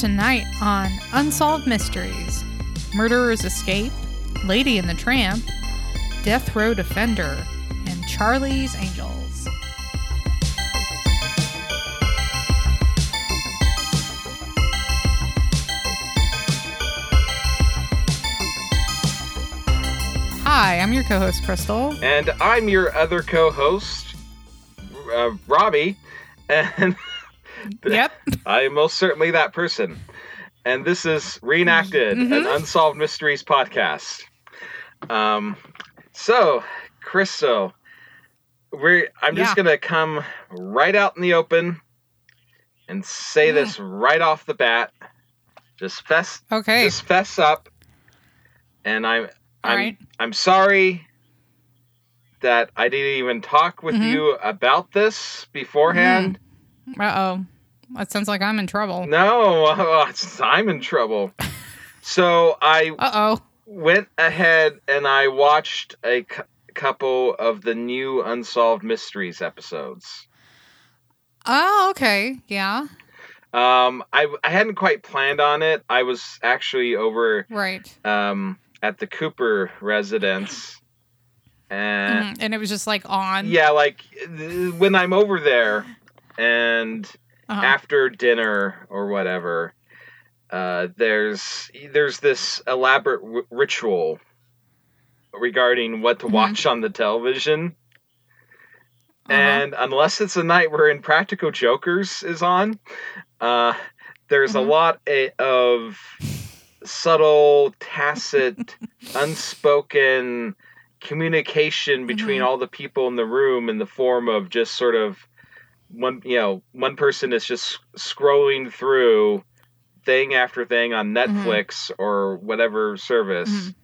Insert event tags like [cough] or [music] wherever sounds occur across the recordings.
Tonight on Unsolved Mysteries Murderer's Escape, Lady and the Tramp, Death Row Defender, and Charlie's Angels. Hi, I'm your co host, Crystal. And I'm your other co host, uh, Robbie. And [laughs] Yep. I am most certainly that person. And this is Reenacted, an Mhm. Unsolved Mysteries podcast. Um, so, Crystal, we're, I'm just going to come right out in the open and say Yeah. this right off the bat. Just fess, Okay. just fess up. And I'm, I'm, right. I'm sorry that I didn't even talk with Mhm. you about this beforehand. Uh oh. That sounds like I'm in trouble. No, [laughs] I'm in trouble. So I Uh oh. went ahead and I watched a cou- couple of the new Unsolved Mysteries episodes. Oh, okay. Yeah. Um, I, I hadn't quite planned on it. I was actually over Right. um, at the Cooper residence. And Mhm. And it was just like on. yeah, like th- when I'm over there and Uh-huh. after dinner or whatever uh, there's there's this elaborate w- ritual regarding what to Mhm. watch on the television Uh-huh. and unless it's a night where impractical jokers is on uh, there's Mhm. a lot a- of subtle tacit [laughs] unspoken communication between Mhm. all the people in the room in the form of just sort of one you know one person is just scrolling through thing after thing on Mm-hmm. Netflix or whatever service Mhm.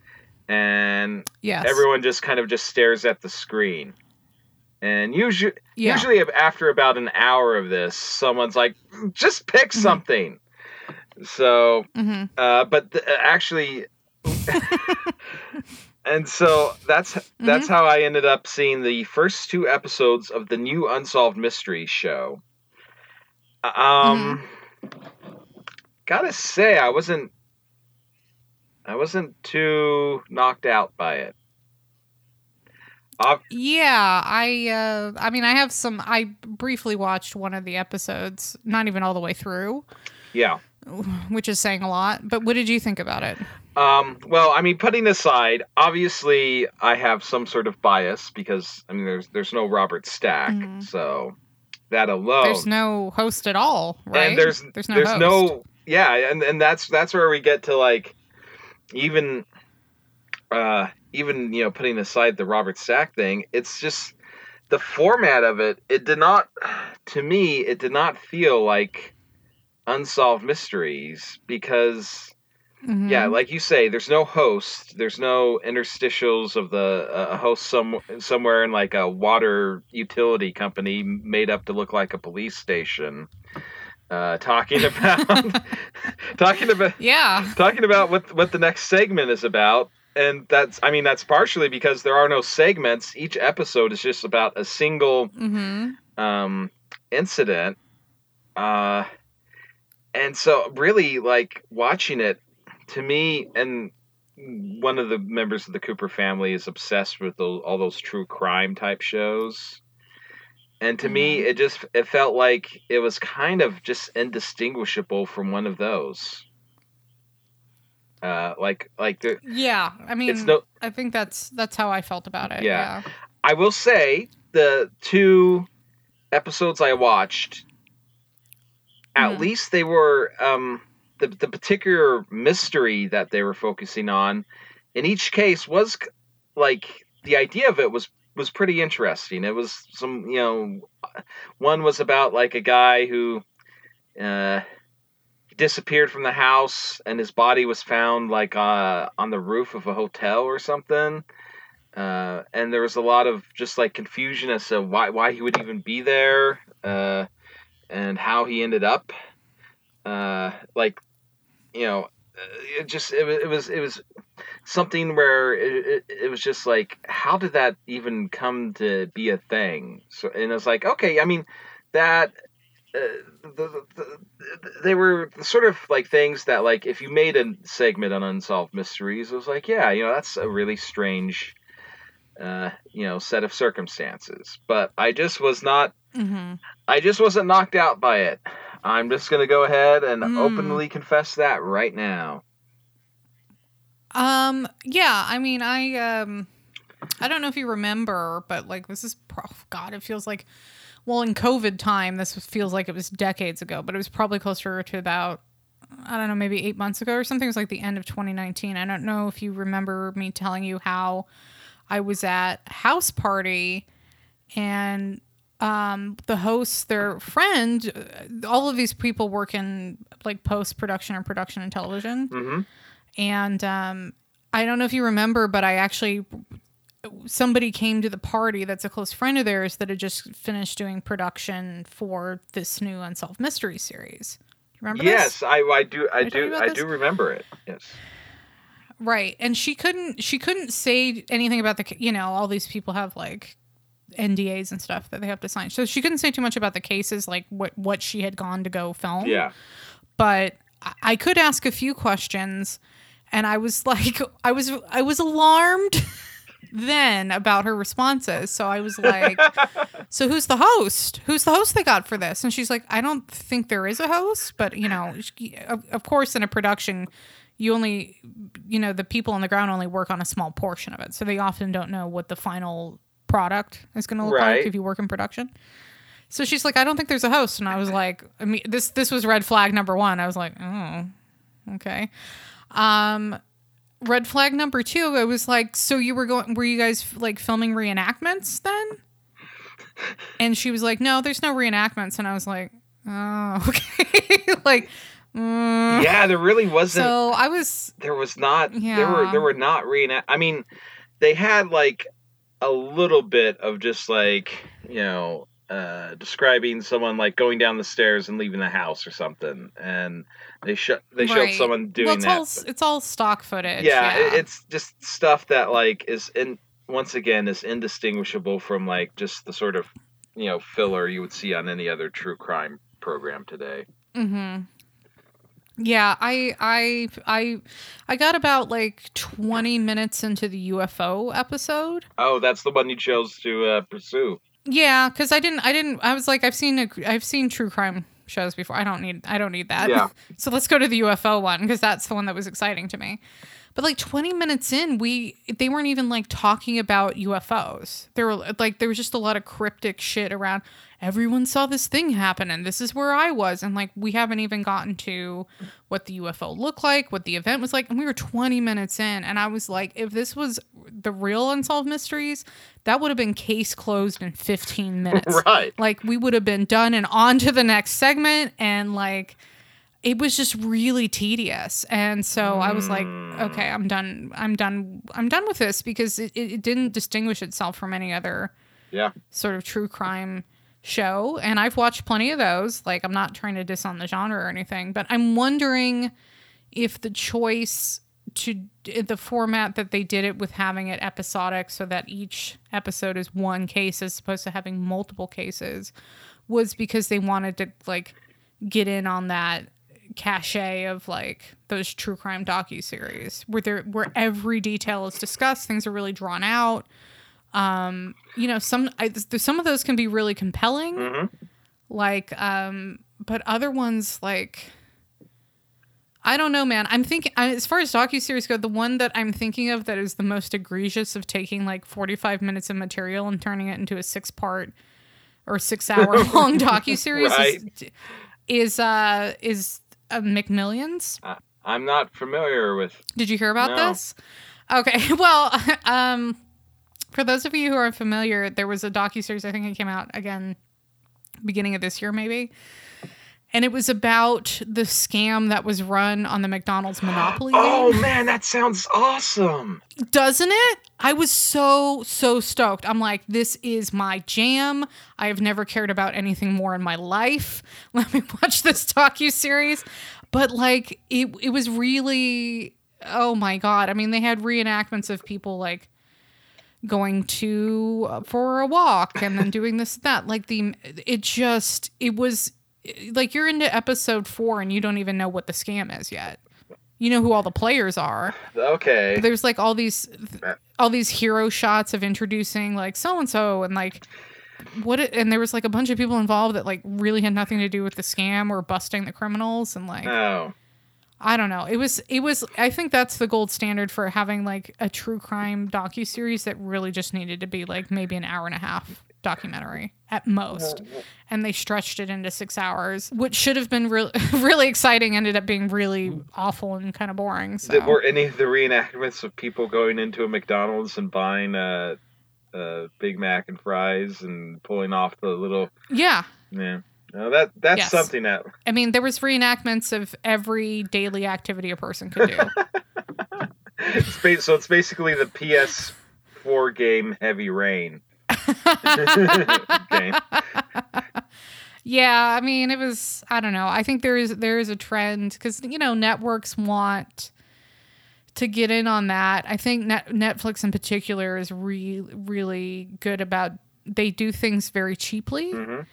and yes. everyone just kind of just stares at the screen and usually Yeah. usually after about an hour of this someone's like just pick Mhm. something so hmm uh, but th- actually [laughs] [laughs] and so that's that's how I ended up seeing the first two episodes of the new Unsolved Mysteries show. Um, gotta say, I wasn't I wasn't too knocked out by it. Yeah, I uh I mean I have some I briefly watched one of the episodes, not even all the way through, yeah. which is saying a lot. But what did you think about it? Um, well, I mean, putting aside, obviously, I have some sort of bias because I mean, there's there's no Robert Stack, Mhm. so that alone. There's no host at all, right? And there's there's no there's host. no yeah, and and that's that's where we get to like even uh even you know putting aside the Robert Stack thing, it's just the format of it. It did not [sighs] to me it did not feel like unsolved mysteries because Mhm. yeah, like you say, there's no host. There's no interstitials of the uh, host some somewhere in like a water utility company made up to look like a police station. Uh, talking [laughs] about [laughs] talking about Yeah. talking about what what the next segment is about, and that's I mean that's partially because there are no segments. Each episode is just about a single hmm um, incident. Uh, and so, really, like watching it to me, and one of the members of the Cooper family is obsessed with those, all those true crime type shows. And to me, Mhm. it just it felt like it was kind of just indistinguishable from one of those. Uh, like like the, Yeah. I mean, it's no I think that's that's how I felt about it. Yeah. Yeah. I will say the two episodes I watched, at Mhm. least they were um, the the particular mystery that they were focusing on. In each case, was like the idea of it was was pretty interesting. It was some you know, one was about like a guy who uh, disappeared from the house and his body was found like uh, on the roof of a hotel or something uh, and there was a lot of just like confusion as to why why he would even be there uh, and how he ended up uh, like you know uh, it just it, it was it was something where it, it, it was just like how did that even come to be a thing so and it's like okay i mean that the, the, the, they were sort of like things that like if you made a segment on unsolved mysteries, it was like, yeah, you know, that's a really strange, uh, you know, set of circumstances. But I just was not. Mm-hmm. I just wasn't knocked out by it. I'm just gonna go ahead and Mm. openly confess that right now. Um, yeah, I mean, I um, I don't know if you remember, but like this is, pro- God, it feels like, well, in COVID time, this feels like it was decades ago, but it was probably closer to about, I don't know, maybe eight months ago or something. It was like the end of 2019. I don't know if you remember me telling you how I was at house party and um the host their friend uh, all of these people work in like post production or production and television hmm and um, I don't know if you remember, but I actually somebody came to the party that's a close friend of theirs that had just finished doing production for this new unsolved mystery series. You remember this? Yes, I, I do. I talking do. I this? do remember it. Yes. Right, and she couldn't she couldn't say anything about the you know all these people have like NDAs and stuff that they have to sign, so she couldn't say too much about the cases like what what she had gone to go film. Yeah. but I- could ask a few questions, and I was like, I was I was alarmed [laughs] then about her responses. So I was like, so who's the host? Who's the host they got for this? And she's like, I don't think there is a host, but you know, of, of course, in a production. You only, you know, the people on the ground only work on a small portion of it, so they often don't know what the final product is going to look Right. like if you work in production. So she's like, I don't think there's a host, and I was like, I mean, this this was red flag number one. I was like, oh, okay. Um, red flag number two. I was like, so you were going? Were you guys like filming reenactments then? [laughs] And she was like, no, there's no reenactments, and I was like, oh, [laughs] okay, [laughs] like. mm. Yeah, there really wasn't. So I was there was not. Yeah. There were. There were not reenact. I mean, they had like a little bit of just like you know uh describing someone like going down the stairs and leaving the house or something and they showed they showed someone doing well, it's that all but- it's all stock footage. yeah, Yeah, it- it's just stuff that like is in once again is indistinguishable from like just the sort of you know filler you would see on any other true crime program today Mm-hmm. Yeah, I I I I got about like 20 minutes into the UFO episode. oh that's the one you chose to uh, pursue Yeah, cuz I didn't I didn't I was like I've seen a, I've seen true crime shows before. I don't need I don't need that. Yeah. [laughs] so let's go to the UFO one because that's the one that was exciting to me. But like 20 minutes in, we they weren't even like talking about UFOs. There were like there was just a lot of cryptic shit around everyone saw this thing happen and this is where I was. And like we haven't even gotten to what the UFO looked like, what the event was like, and we were 20 minutes in. And I was like if this was the real unsolved mysteries, that would have been case closed in 15 [laughs] minutes. Right. Like we would have been done and on to the next segment. And like it was just really tedious. And so i was like okay i'm done i'm done i'm done with this because it, it, it didn't distinguish itself from any other yeah. sort of true crime show and i've watched plenty of those. Like i'm not trying to diss on the genre or anything but i'm wondering if the choice to the format that they did it with having it episodic so that each episode is one case as opposed to having multiple cases was because they wanted to like get in on that cachet of like those true crime docu series where there where every detail is discussed things are really drawn out um you know some I, th- some of those can be really compelling hmm like um but other ones like i don't know man i'm thinking as far as docu-series go the one that i'm thinking of that is the most egregious of taking like 45 minutes of material and turning it into a six part or six hour [laughs] long docu-series is, is uh is uh, mcmillions i'm not familiar with did you hear about No. this? Okay. [laughs] Well, [laughs] um, for those of you who are familiar, there was a docu series. I think it came out again beginning of this year, maybe, and it was about the scam that was run on the McDonald's Monopoly. [gasps] oh game. man that sounds awesome Doesn't it? I was so so stoked. I'm like, this is my jam. I have never cared about anything more in my life. [laughs] Let me watch this docu series. But like, it it was really oh my god. I mean, they had reenactments of people like going to uh, for a walk and then doing this that like the it just it was like you're into episode four and you don't even know what the scam is yet. You know who all the players are. Okay. There's like all these all these hero shots of introducing like so and so and like what it, and there was like a bunch of people involved that like really had nothing to do with the scam or busting the criminals and like Oh. I don't know. It was it was I think that's the gold standard for having like a true crime docu series that really just needed to be like maybe an hour and a half documentary at most. And they stretched it into 6 hours, which should have been really [laughs] really exciting ended up being really awful and kind of boring. So were any of the reenactments of people going into a McDonald's and buying a, a Big Mac and fries and pulling off the little yeah, yeah. No, that that's Yes. something that I mean there was reenactments of every daily activity a person could do. [laughs] it's ba- so it's basically the PS4 game Heavy Rain. [laughs] game. Yeah, I mean, it was. I don't know. I think there is there is a trend because you know networks want to get in on that. I think Net, Netflix in particular is really really good about. They do things very cheaply, Mhm.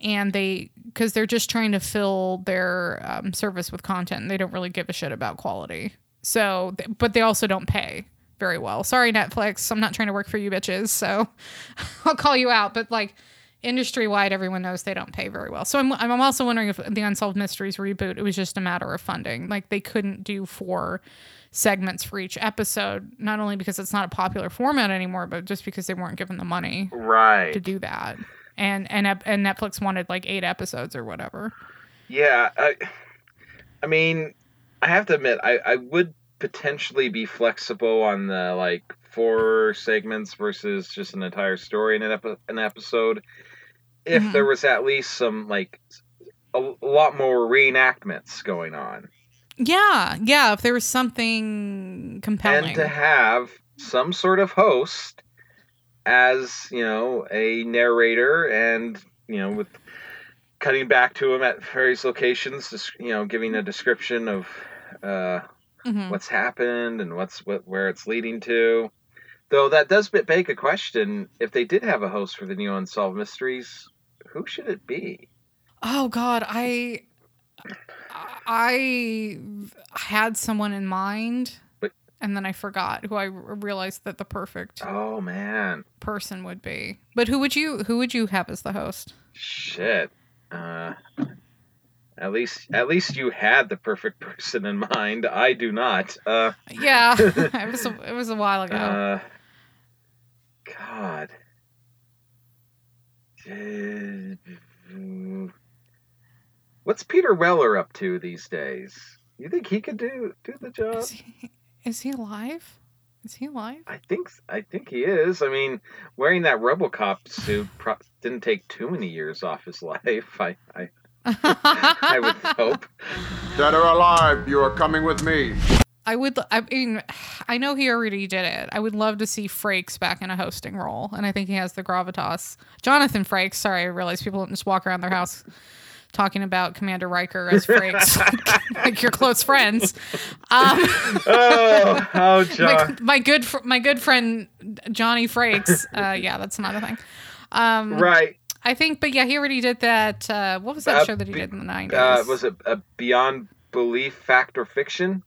And they because they're just trying to fill their um, service with content. They don't really give a shit about quality. So, but they also don't pay very well. Sorry, Netflix. I'm not trying to work for you bitches. So, [laughs] I'll call you out. But like industry wide, everyone knows they don't pay very well. So I'm, I'm also wondering if the Unsolved Mysteries reboot, it was just a matter of funding. Like they couldn't do four segments for each episode, not only because it's not a popular format anymore, but just because they weren't given the money right to do that. And and and Netflix wanted like eight episodes or whatever. Yeah. I, I mean, I have to admit, I, I would potentially be flexible on the like four segments versus just an entire story in an, epi- an episode if Mhm. there was at least some like a, a lot more reenactments going on Yeah, yeah. If there was something compelling, and to have some sort of host as you know a narrator and you know with cutting back to him at various locations just you know giving a description of uh Mhm. what's happened and what's what where it's leading to. Though that does be- beg a question. If they did have a host for the new unsolved mysteries who should it be? Oh God, I I had someone in mind, and then I forgot who I realized that the perfect oh man person would be. But who would you who would you have as the host? shit uh at least at least you had the perfect [laughs] person in mind i do not uh Yeah, [laughs] [laughs] it was a, it was a while ago. Uh, God. What's Peter Weller up to these days? You think he could do do the job? he is he alive? Is he alive? I think I think he is. I mean, wearing that RoboCop suit pro- didn't take too many years off his life. I I, [laughs] I would hope. Dead or alive, you are coming with me. I would. I mean, I know he already did it. I would love to see Frakes back in a hosting role, and I think he has the gravitas. Jonathan Frakes. Sorry, I realize people don't just walk around their house talking about Commander Riker as Frakes, [laughs] like your close friends. Um, Oh, oh, my, John. my good, fr- my good friend Johnny Frakes. Uh, [laughs] yeah, that's another thing. Um, Right. I think, but yeah, he already did that. Uh, what was that Uh, show that he be- did in the nineties? Uh, was it a Beyond Belief Fact or Fiction?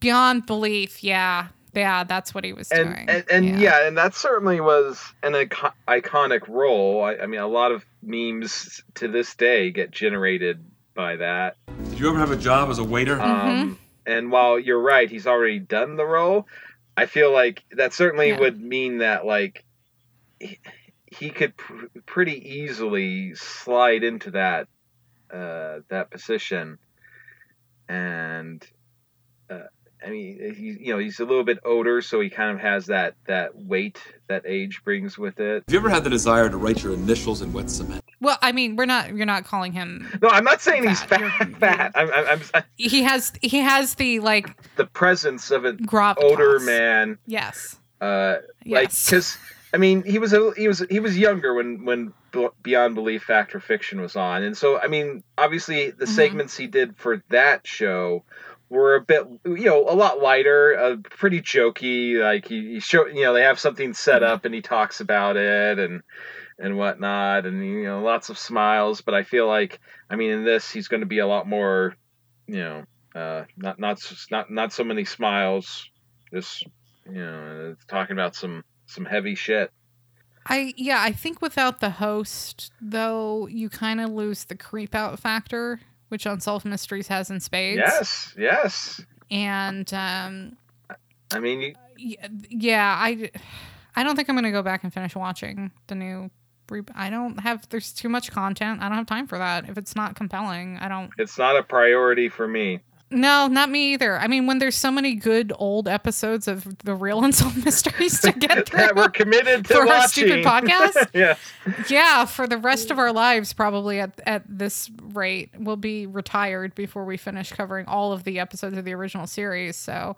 Beyond Belief? Yeah, yeah, that's what he was and doing. and, and yeah. and that certainly was an ico- iconic role. I, I mean, a lot of memes to this day get generated by that. Did you ever have a job as a waiter? Mm-hmm. Um, and while you're right, he's already done the role. I feel like that certainly Yeah. would mean that like he, he could pr- pretty easily slide into that uh, that position, and uh, I mean, he, you know, he's a little bit older, so he kind of has that that weight that age brings with it. Have you ever had the desire to write your initials in wet cement? Well, I mean, we're not. You're not calling him. No, I'm not saying he's Fat. fat. I'm, I'm, I'm He has. He has the like the presence of an gravitas. older man. Yes. Uh, like Yes. because I mean he was a, he was he was younger when when Beyond Belief Fact or Fiction was on, and so I mean obviously the Mhm. segments he did for that show were a bit, you know, a lot lighter, uh, pretty jokey. Like he, he show, you know, they have something set up and he talks about it and and whatnot, and you know, lots of smiles. But I feel like, I mean, in this, he's going to be a lot more, you know, uh, not not not not so many smiles. Just you know, talking about some some heavy shit. I yeah, I think without the host though, you kind of lose the creep out factor, which Unsolved Mysteries has in spades. Yes, yes. And um, I mean, you, yeah, I I don't think I'm gonna go back and finish watching the new. re- I don't have. There's too much content. I don't have time for that. If it's not compelling, I don't. it's not a priority for me. No, not me either. I mean, when there's so many good old episodes of the real unsolved [laughs] mysteries to get through [laughs] that we're committed to for watching. our stupid podcast. [laughs] yeah. yeah, for the rest of our lives, probably at at this rate, we'll be retired before we finish covering all of the episodes of the original series. So,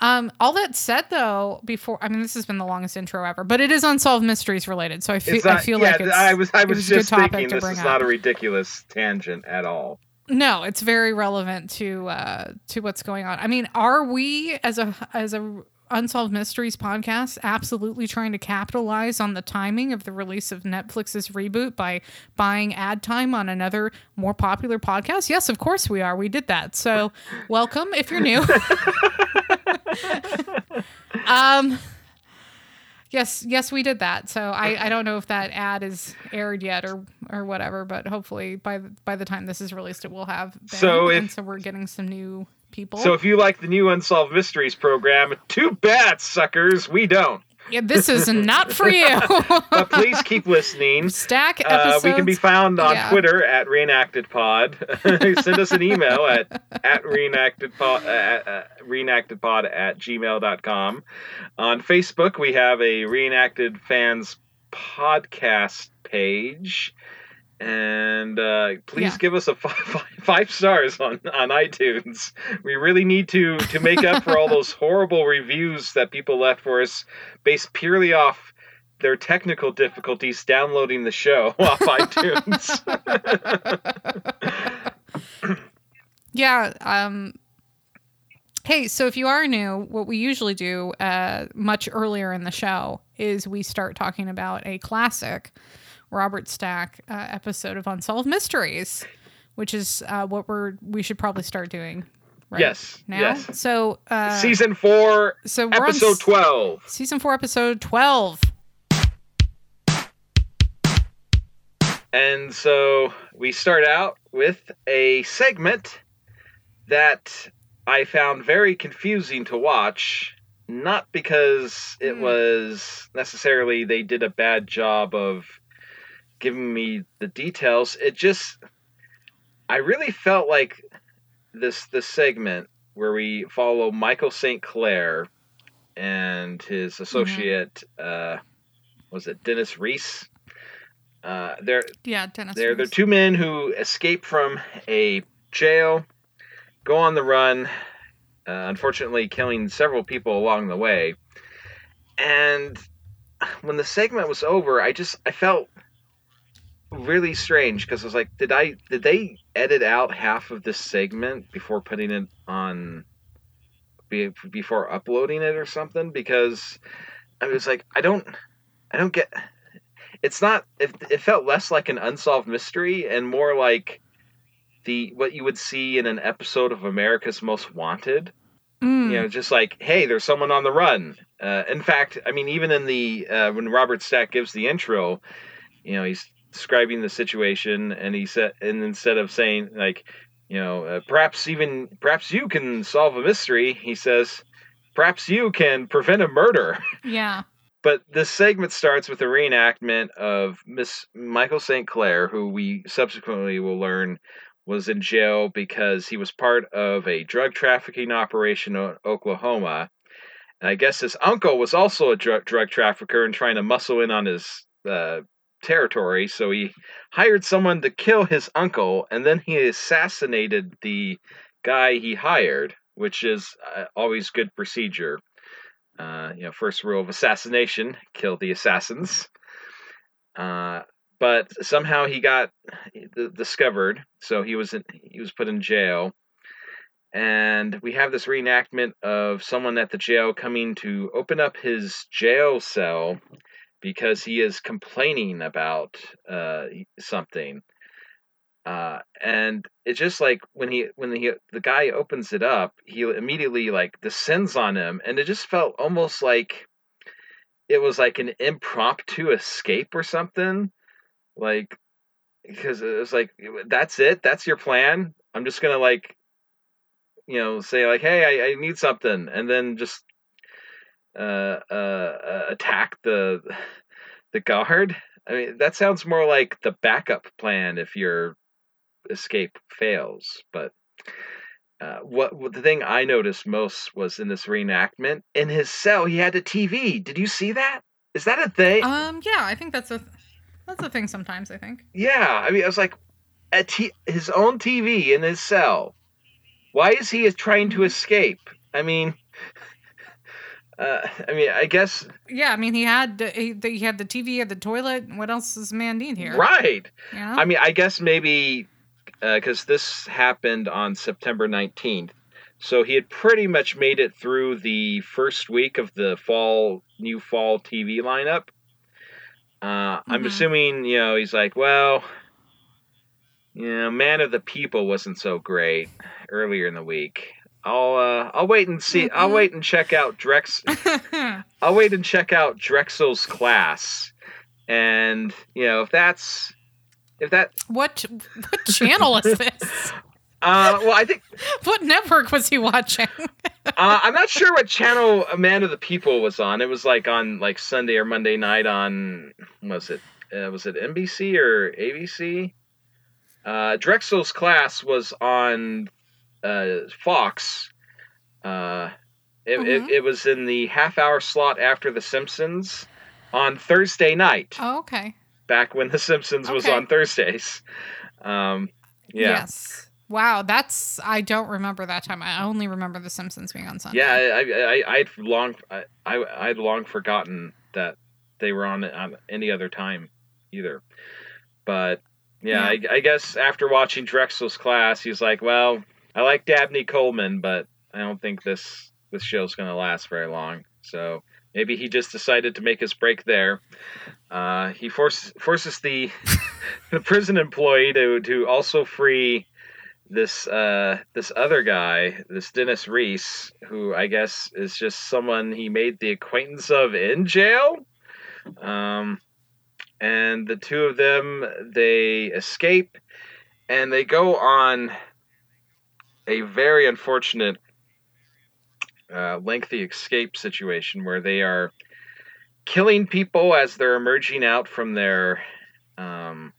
um, all that said, though, before I mean, this has been the longest intro ever, but it is unsolved mysteries related. So I feel not, I feel yeah, like it's, I was I was, was just thinking this is up. not a ridiculous tangent at all. No, it's very relevant to uh to what's going on. I mean, are we as a as a unsolved mysteries podcast absolutely trying to capitalize on the timing of the release of Netflix's reboot by buying ad time on another more popular podcast? Yes, of course we are. We did that. So, welcome if you're new. [laughs] um Yes, yes, we did that. So I, I don't know if that ad is aired yet or or whatever, but hopefully by the, by the time this is released, it will have. Been. So and so we're getting some new people. So if you like the new Unsolved Mysteries program, too bad, suckers. We don't. Yeah, this is not for you. [laughs] But please keep [laughs] listening. Stack Uh, episodes. we can be found on yeah. Twitter at reenactedpod. [laughs] Send us an email at at reenactedpod at, uh, reenactedpod at gmail.com. On Facebook, we have a reenacted fans podcast page. And uh, please Yeah. give us a [laughs] five, five stars on, on iTunes. We really need to to make up for all [laughs] those horrible reviews that people left for us, based purely off their technical difficulties downloading the show [laughs] off iTunes. Yeah. Um, hey, so if you are new, what we usually do uh, much earlier in the show is we start talking about a classic Robert Stack uh, episode of Unsolved Mysteries, which is uh, what we're we should probably start doing. Right Yes, Now. yes. So uh, Season four, so we're on episode s- twelve. season four, episode twelve. And so we start out with a segment that I found very confusing to watch. Not because it Hmm. was necessarily they did a bad job of giving me the details. It just, I really felt like this this segment where we follow Michael St. Clair and his associate, uh, was it Dennis Reese? Uh, they're Yeah, Dennis. they're they're two men who escape from a jail, go on the run, uh, unfortunately killing several people along the way. And when the segment was over, I just I felt really strange because I was like, did I did they edit out half of this segment before putting it on be, before uploading it or something? Because I was like, I don't I don't get it's not it, it felt less like an unsolved mystery and more like the what you would see in an episode of America's Most Wanted. Mm, You know, just like hey, there's someone on the run. Uh, in fact, I mean, even in the uh, when Robert Stack gives the intro, you know, he's describing the situation, and he said, and instead of saying like, you know, uh, perhaps even perhaps you can solve a mystery, he says, perhaps you can prevent a murder. [laughs] yeah. But this segment starts with a reenactment of Miss Michael St. Clair, who we subsequently will learn was in jail because he was part of a drug trafficking operation in Oklahoma. And I guess his uncle was also a drug, drug trafficker and trying to muscle in on his uh, territory. So he hired someone to kill his uncle, and then he assassinated the guy he hired, which is uh, always good procedure. Uh, you know, first rule of assassination: kill the assassins. Uh, but somehow he got discovered, so he was in, he was put in jail, and we have this reenactment of someone at the jail coming to open up his jail cell because he is complaining about uh, something. Uh, and it's just like when he when he the guy opens it up, he immediately like descends on him, and it just felt almost like it was like an impromptu escape or something. Like because it was like that's it, that's your plan. I'm just gonna like you know say like hey I, I need something, and then just uh, uh, uh attack the the guard. I mean that sounds more like the backup plan if your escape fails, but. Uh, what, what the thing I noticed most was in this reenactment in his cell he had a TV. Did you see that? Is that a thing? Um, yeah, I think that's a that's a thing. Sometimes I think. yeah, I mean, I was like, a t- his own TV in his cell. Why is he trying to escape? I mean, [laughs] uh, I mean, I guess Yeah, I mean he had the- he, he had the TV, he had the toilet. What else does man need here? right. Know? I mean, I guess maybe because this happened on September 19th. So he had pretty much made it through the first week of the fall, new fall TV lineup. Uh, I'm Mhm. assuming, you know, he's like, well, you know, Man of the People wasn't so great earlier in the week. I'll uh, I'll wait and see. I'll Mhm. wait and check out Drex. [laughs] I'll wait and check out Drexell's class, and you know if that's if that. what what channel is [laughs] this? Uh, well, I think [laughs] What network was he watching? uh, I'm not sure what channel A Man of the People was on. It was like on like Sunday or Monday night on was it uh, was it NBC or ABC? Uh, Drexell's class was on uh, Fox. Uh, it, Mhm. it, it was in the half hour slot after The Simpsons on Thursday night, oh, okay. back when The Simpsons was on Thursdays. Um, yeah. Yes. Wow, that's I don't remember that time. I only remember The Simpsons being on Sunday. Yeah, I, I, I'd long, I, I, I'd long forgotten that they were on on any other time, either. But yeah, I, I guess after watching Drexell's class, he's like, "Well, I like Dabney Coleman, but I don't think this this show's gonna last very long." So maybe he just decided to make his break there. Uh, he forces forces the [laughs] the prison employee to to also free this uh this other guy, this Dennis Reese, who I guess is just someone he made the acquaintance of in jail. Um and the two of them they escape and they go on a very unfortunate uh, lengthy escape situation where they are killing people as they're emerging out from their um,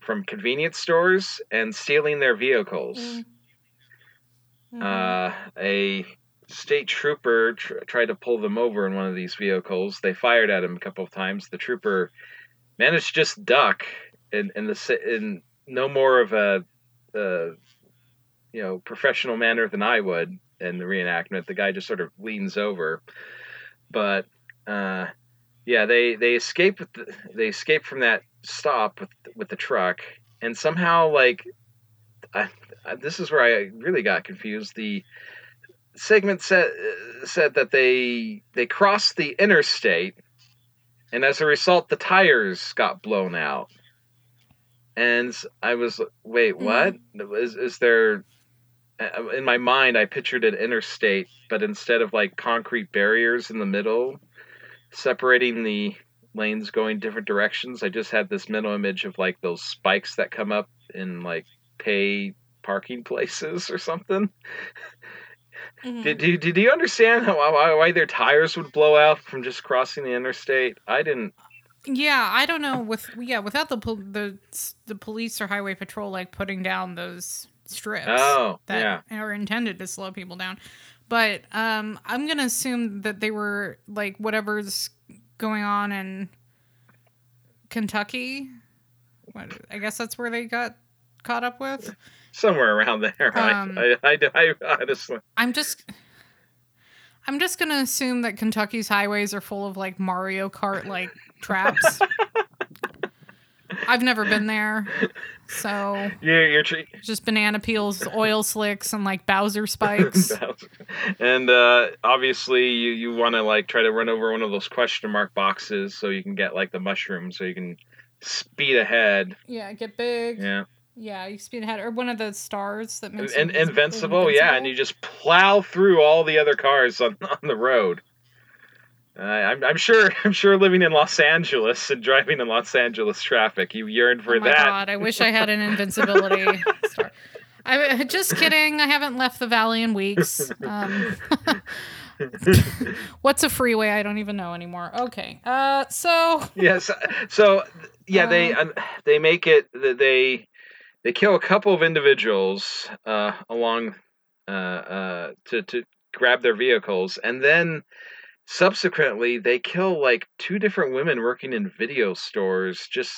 from convenience stores and stealing their vehicles. Mm. Mhm. Uh, a state trooper tr- tried to pull them over in one of these vehicles. They fired at him a couple of times. The trooper managed to just duck in in the in no more of a, uh you know professional manner than I would in the reenactment. The guy just sort of leans over, but uh, yeah, they they escape with the, they escape from that stop with with the truck, and somehow like I, I, this is where I really got confused. The segment said said that they they crossed the interstate, and as a result, the tires got blown out. And I was, wait, what? Is is there? Uh, In my mind, I pictured an interstate, but instead of like concrete barriers in the middle separating the lanes going different directions, I just had this mental image of like those spikes that come up in like pay parking [laughs] places or something. Mhm. Did you did you understand how why, why their tires would blow out from just crossing the interstate? I didn't. Yeah, I don't know. With yeah, without the pol- the the police or highway patrol like putting down those strips Oh, that yeah. are intended to slow people down. But um, I'm gonna assume that they were like whatever's going on in Kentucky. What, I guess that's where they got caught up with. Somewhere around there. Um, I, I, I, I honestly. I'm just. I'm just gonna assume that Kentucky's highways are full of like Mario Kart like traps. [laughs] I've never been there, so You're, you're tre- just banana peels, oil slicks, and like Bowser spikes. [laughs] and uh, obviously you you want to like try to run over one of those question mark boxes so you can get like the mushroom so you can speed ahead. yeah, get big. Yeah. Yeah, you speed ahead, or one of the stars that makes And you invincible, yeah, and you just plow through all the other cars on, on the road. Uh, I'm, I'm sure [laughs] I'm sure living in Los Angeles and driving in Los Angeles traffic, you yearn for oh my that. god, I wish I had an invincibility [laughs] star. I just kidding. I haven't left the valley in weeks. Um, [laughs] what's a freeway? I don't even know anymore. Okay. Uh, so yes so yeah they Um, uh, they make it th- they they kill a couple of individuals uh along uh uh to to grab their vehicles and then subsequently they kill like two different women working in video stores just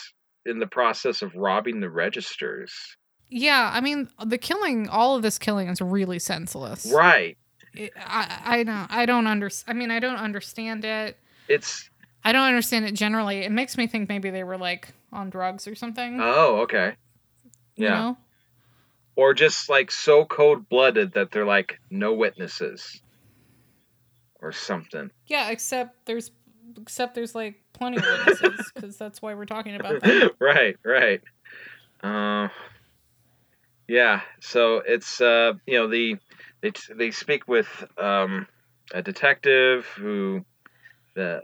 in the process of robbing the registers yeah, I mean, uh, the killing, all of this killing is really senseless. right It- I I don't I don't under I mean I don't understand it. it's I don't understand it generally. It makes me think maybe they were like on drugs or something. oh okay you yeah know? or just like so cold-blooded that they're like no witnesses or something Yeah, except there's except there's like plenty of [laughs] witnesses because that's why we're talking about that. [laughs] right, right. Uh, yeah. So it's uh, you know the they they speak with um, a detective who the,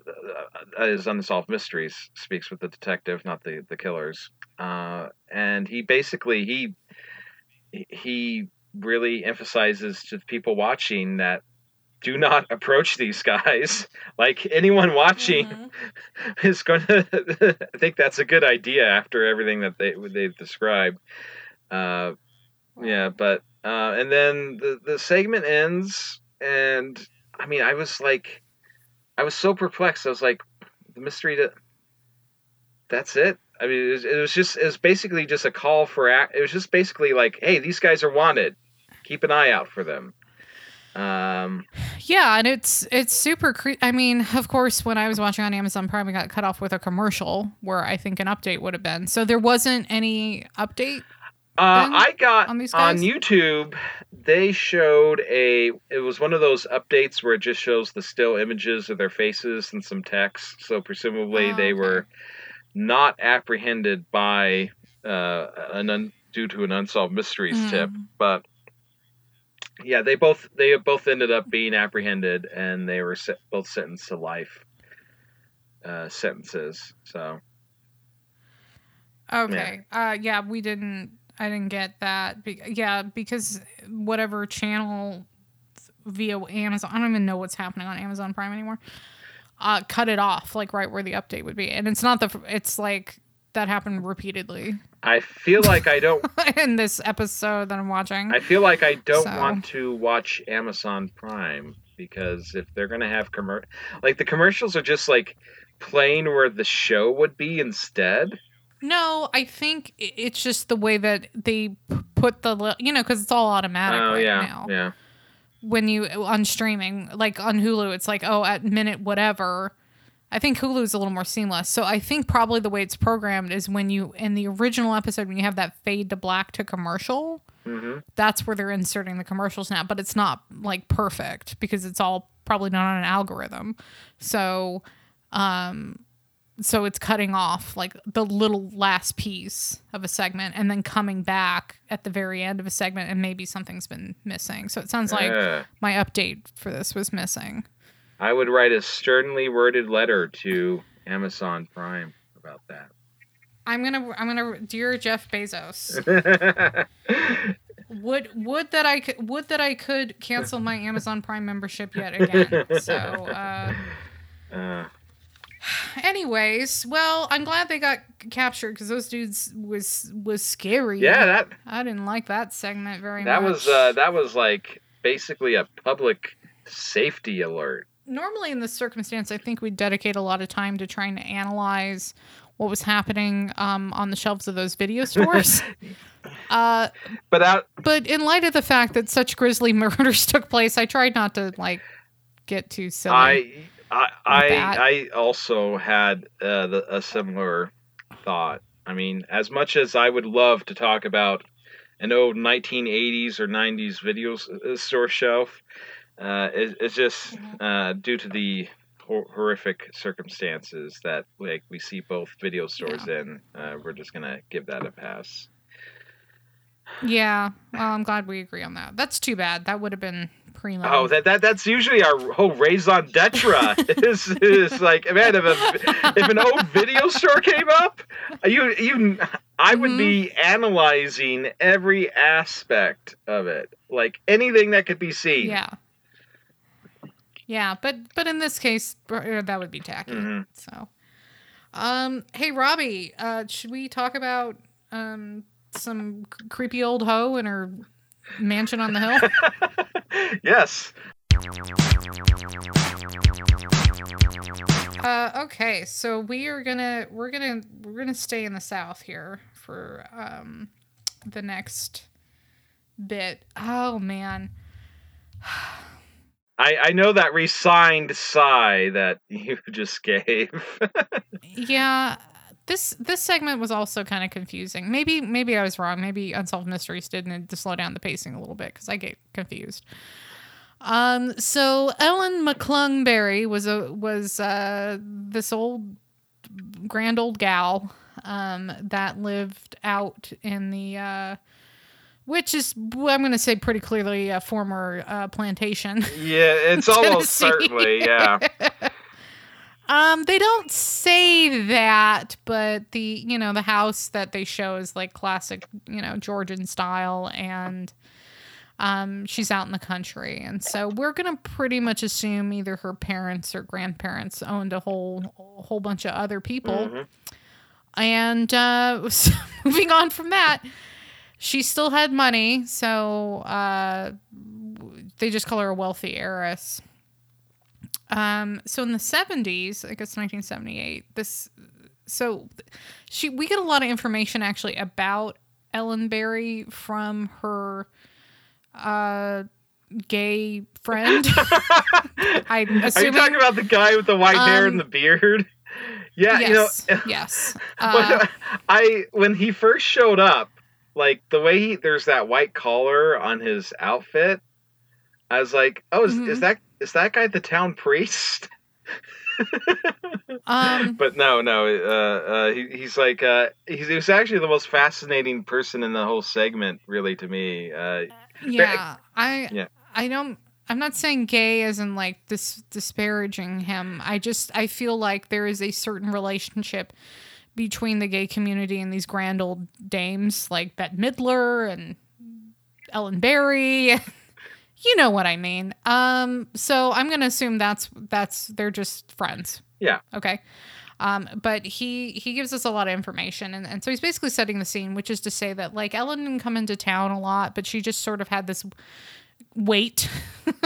uh, is unsolved mysteries speaks with the detective, not the the killers. Uh, and he basically he he really emphasizes to the people watching that do not approach these guys [laughs] like anyone watching Mhm. [laughs] is going [laughs] to I think that's a good idea after everything that they they've described. Uh, yeah, but uh, and then the the segment ends, and I mean, I was like, I was so perplexed. I was like, the mystery to. That's it. I mean, it was, it was just it was basically just a call for act. It was just basically like, hey, these guys are wanted. Keep an eye out for them. Um, Yeah, and it's it's super cre- I mean, of course, when I was watching on Amazon Prime, I got cut off with a commercial where I think an update would have been. So there wasn't any update. Uh, I got on on? YouTube. They showed a. It was one of those updates where it just shows the still images of their faces and some text. So presumably Oh, they okay. were not apprehended by uh, an un, due to an unsolved mysteries Mm. tip. But yeah, they both they both ended up being apprehended, and they were se- both sentenced to life uh, sentences. So Okay. Uh yeah, we didn't I didn't get that. Be- yeah, because whatever channel via Amazon, I don't even know what's happening on Amazon Prime anymore. Uh cut it off like right where the update would be. And it's not the it's like that happened repeatedly I feel like I don't [laughs] in this episode that I'm watching. I feel like I don't So- want to watch Amazon Prime because if they're gonna have commer like the commercials are just like playing where the show would be instead. No, I think it's just the way that they put the you know because it's all automatic Oh right yeah, now. yeah. When you on streaming, like on Hulu, it's like oh at minute whatever. I think Hulu's a little more seamless. So I think probably the way it's programmed is when you in the original episode when you have that fade to black to commercial, hmm that's where they're inserting the commercials now. But it's not like perfect because it's all probably done on an algorithm. So, um, so it's cutting off like the little last piece of a segment and then coming back at the very end of a segment and maybe something's been missing. So it sounds like my update for this was missing. I would write a sternly worded letter to Amazon Prime about that. I'm gonna I'm gonna dear Jeff Bezos. [laughs] Would would that I could would that I could cancel my Amazon Prime membership yet again. So uh uh, anyways, well, I'm glad they got captured because those dudes was was scary. yeah, that I didn't like that segment very that much. That was uh, that was like basically a public safety alert. Normally in this circumstance, I think we dedicate a lot of time to trying to analyze what was happening um, on the shelves of those video stores. [laughs] uh, But out but in light of the fact that such grisly [laughs] murders took place, I tried not to like get too silly. I I I. I also had uh, the, a similar thought. I mean, as much as I would love to talk about an old 1980s or 90s video uh, store shelf, uh, it, it's just uh, due to the hor- horrific circumstances that like we see both video stores in. Uh, we're just gonna give that a pass. Yeah. Well, I'm glad we agree on that. That's too bad. That would have been primo. Oh, that, that that's usually our whole raison d'etre. [laughs] is is like man, if a, if an old video store came up, you you I would be analyzing every aspect of it, like anything that could be seen. Yeah. Yeah, but but in this case, uh, that would be tacky. Mhm. So, um, hey Robbie, uh, should we talk about um some c- creepy old hoe and her mansion on the hill? [laughs] yes. Uh, okay, so we are gonna we're gonna we're gonna stay in the south here for um the next bit. Oh man, [sighs] I, I know that resigned sigh that [laughs] you just gave. yeah. This this segment was also kind of confusing. Maybe maybe I was wrong. Maybe Unsolved Mysteries did need to slow down the pacing a little bit because I get confused. Um, so Ellen McClung Berry was a was uh this old grand old gal um that lived out in the uh which is I'm going to say pretty clearly a former uh, plantation. yeah, [laughs] it's almost certainly, yeah. [laughs] Um, they don't say that, but the you know the house that they show is like classic, you know, Georgian style, and um, she's out in the country, and so we're gonna pretty much assume either her parents or grandparents owned a whole a whole bunch of other people, Mhm. and uh, [laughs] so moving on from that, she still had money, so uh, they just call her a wealthy heiress. Um, so in the 70s, I guess 1978, this so she we get a lot of information actually about Ellen Berry from her uh gay friend. [laughs] [laughs] I'm Are you talking about the guy with the white hair Um, and the beard? [laughs] Yeah, you know, yes, yes. Uh, I when he first showed up, like the way he there's that white collar on his outfit, I was like, oh, is, Mhm. is that is that guy the town [laughs] priest? um [laughs] But no, no, uh, uh, he, he's like uh, he's he was actually the most fascinating person in the whole segment, really, to me. Uh, yeah, I Yeah. I don't I'm not saying gay isn't like dis- disparaging him. I just I feel like there is a certain relationship between the gay community and these grand old dames like Bette Midler and Ellen Berry. [laughs] you know what I mean. Um so I'm going to assume that's that's they're just friends. Yeah. Okay. Um, but he he gives us a lot of information and, and so he's basically setting the scene, which is to say that like Ellen didn't come into town a lot, but she just sort of had this weight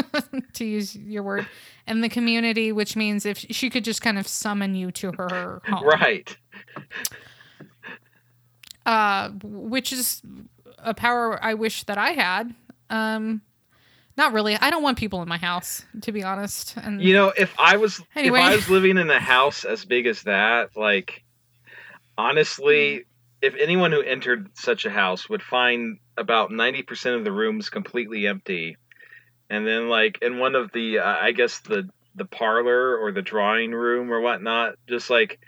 [laughs] to use your word in the community, which means if she could just kind of summon you to her [laughs] home. right. Uh which is a power I wish that I had. Um not really. I don't want people in my house, to be honest. And You know, if I was Anyway. if I was living in a house as big as that, like honestly, if anyone who entered such a house would find about 90% of the rooms completely empty and then like in one of the uh, I guess the the parlor or the drawing room or whatnot, just like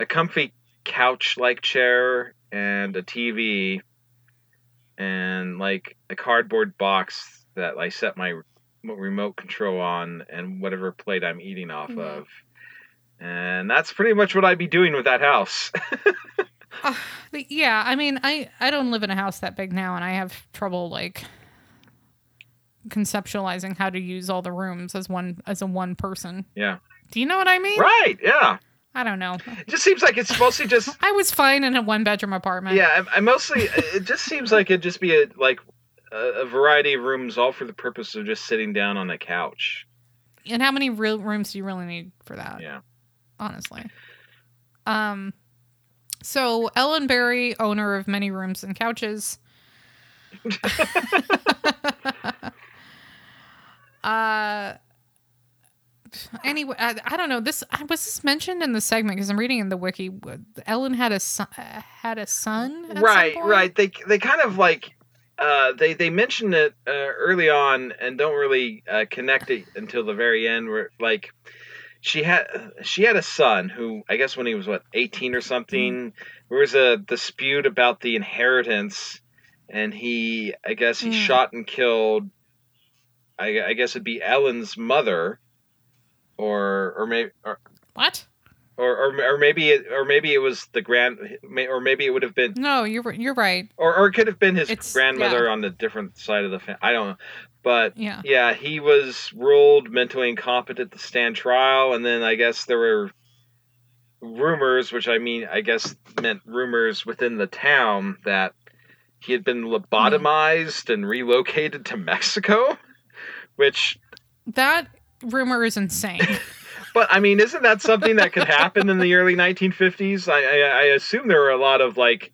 a comfy couch like chair and a TV and like a cardboard box that I set my remote control on and whatever plate I'm eating off Mhm. of. And that's pretty much what I'd be doing with that house. [laughs] But yeah, I mean, I I don't live in a house that big now, and I have trouble like conceptualizing how to use all the rooms as one as a one person. yeah. Do you know what I mean? Right. Yeah. I don't know. It just seems like it's mostly just [laughs] I was fine in a one bedroom apartment. yeah, I, I mostly it just seems like it'd just be a like a, a variety of rooms all for the purpose of just sitting down on a couch. And how many real rooms do you really need for that? Yeah. Honestly. Um. So Ellen Berry, owner of many rooms and couches. [laughs] [laughs] uh anyway, I, I don't know. This I- was this mentioned in the segment because I'm reading in the wiki. Ellen had a son. Had a son. right right they they kind of like uh they they mention it uh, early on and don't really uh, connect it until the very end where like she had she had a son who i guess when he was what 18 or something there was a dispute about the inheritance and he i guess he Mm. shot and killed I, I guess it'd be ellen's mother or or maybe or, What? or, or, or maybe it, or maybe it was the grand or maybe it would have been No, you're you're right. or or it could have been his It's- grandmother yeah. on the different side of the family. I don't know, but Yeah. yeah, he was ruled mentally incompetent to stand trial, and then I guess there were rumors, which I mean, I guess meant rumors within the town that he had been lobotomized and relocated to Mexico, [laughs] which. That rumor is insane. [laughs] But I mean, isn't that something that could happen in the early 1950s? I, I, I assume there were a lot of like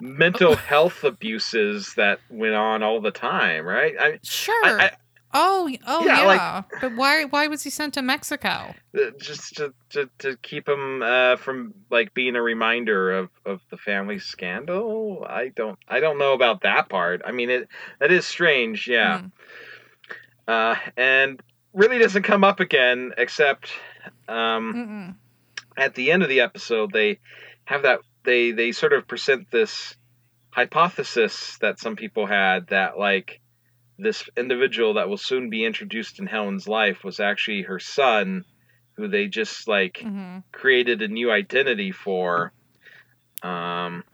mental health abuses that went on all the time, right? I, sure. I, oh, oh Yeah, yeah. like- but why why was he sent to Mexico? Uh, just to, to, to keep him uh, from like being a reminder of, of the family scandal. I don't I don't know about that part. I mean it that is strange, yeah. Hmm. Uh, and really doesn't come up again except um, at the end of the episode they have that they they sort of present this hypothesis that some people had that like this individual that will soon be introduced in Helen's life was actually her son who they just like Mhm. created a new identity for um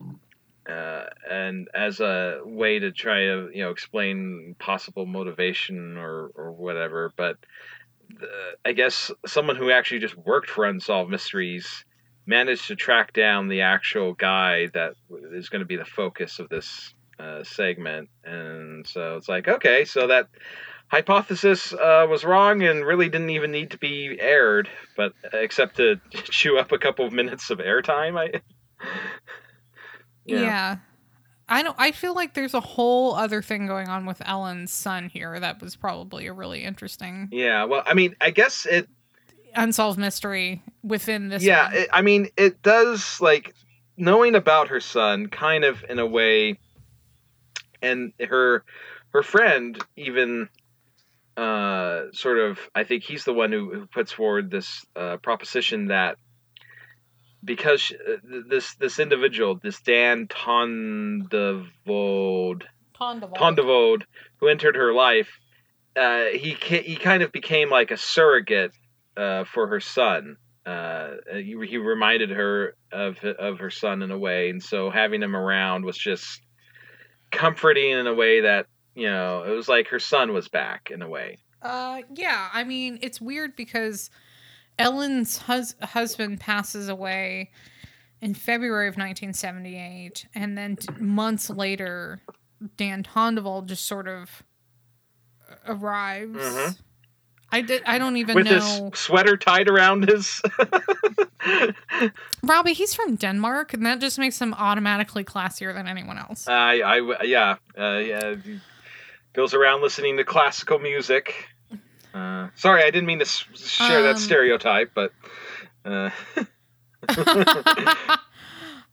uh, and as a way to try to you know explain possible motivation or or whatever but the, i guess someone who actually just worked for unsolved mysteries managed to track down the actual guy that is going to be the focus of this uh, segment. And so it's like okay so that hypothesis uh, was wrong and really didn't even need to be aired but except to [laughs] chew up a couple of minutes of airtime i [laughs] Yeah. I don't I feel like there's a whole other thing going on with Ellen's son here that was probably a really interesting Yeah, well, I mean, I guess it. unsolved mystery within this yeah, it, I mean, it does like knowing about her son, kind of in a way, and her her friend even uh sort of i think he's the one who, who puts forward this uh proposition that because sh- uh, this this individual this dan tondevode Tondevode, who entered her life, uh, he he kind of became like a surrogate uh, for her son. Uh, he, he reminded her of of her son in a way, and so having him around was just comforting in a way that you know it was like her son was back in a way. Uh, yeah. I mean, it's weird because Ellen's hus- husband passes away in February of 1978, and then t- months later, Dan Tondevall just sort of arrives. Mhm. I did. I don't even With know. his sweater tied around his. [laughs] Robbie, he's from Denmark, and that just makes him automatically classier than anyone else. I, I, yeah, uh, yeah. Goes around listening to classical music. Uh, sorry, I didn't mean to s- share Um, that stereotype, but uh, [laughs] [laughs]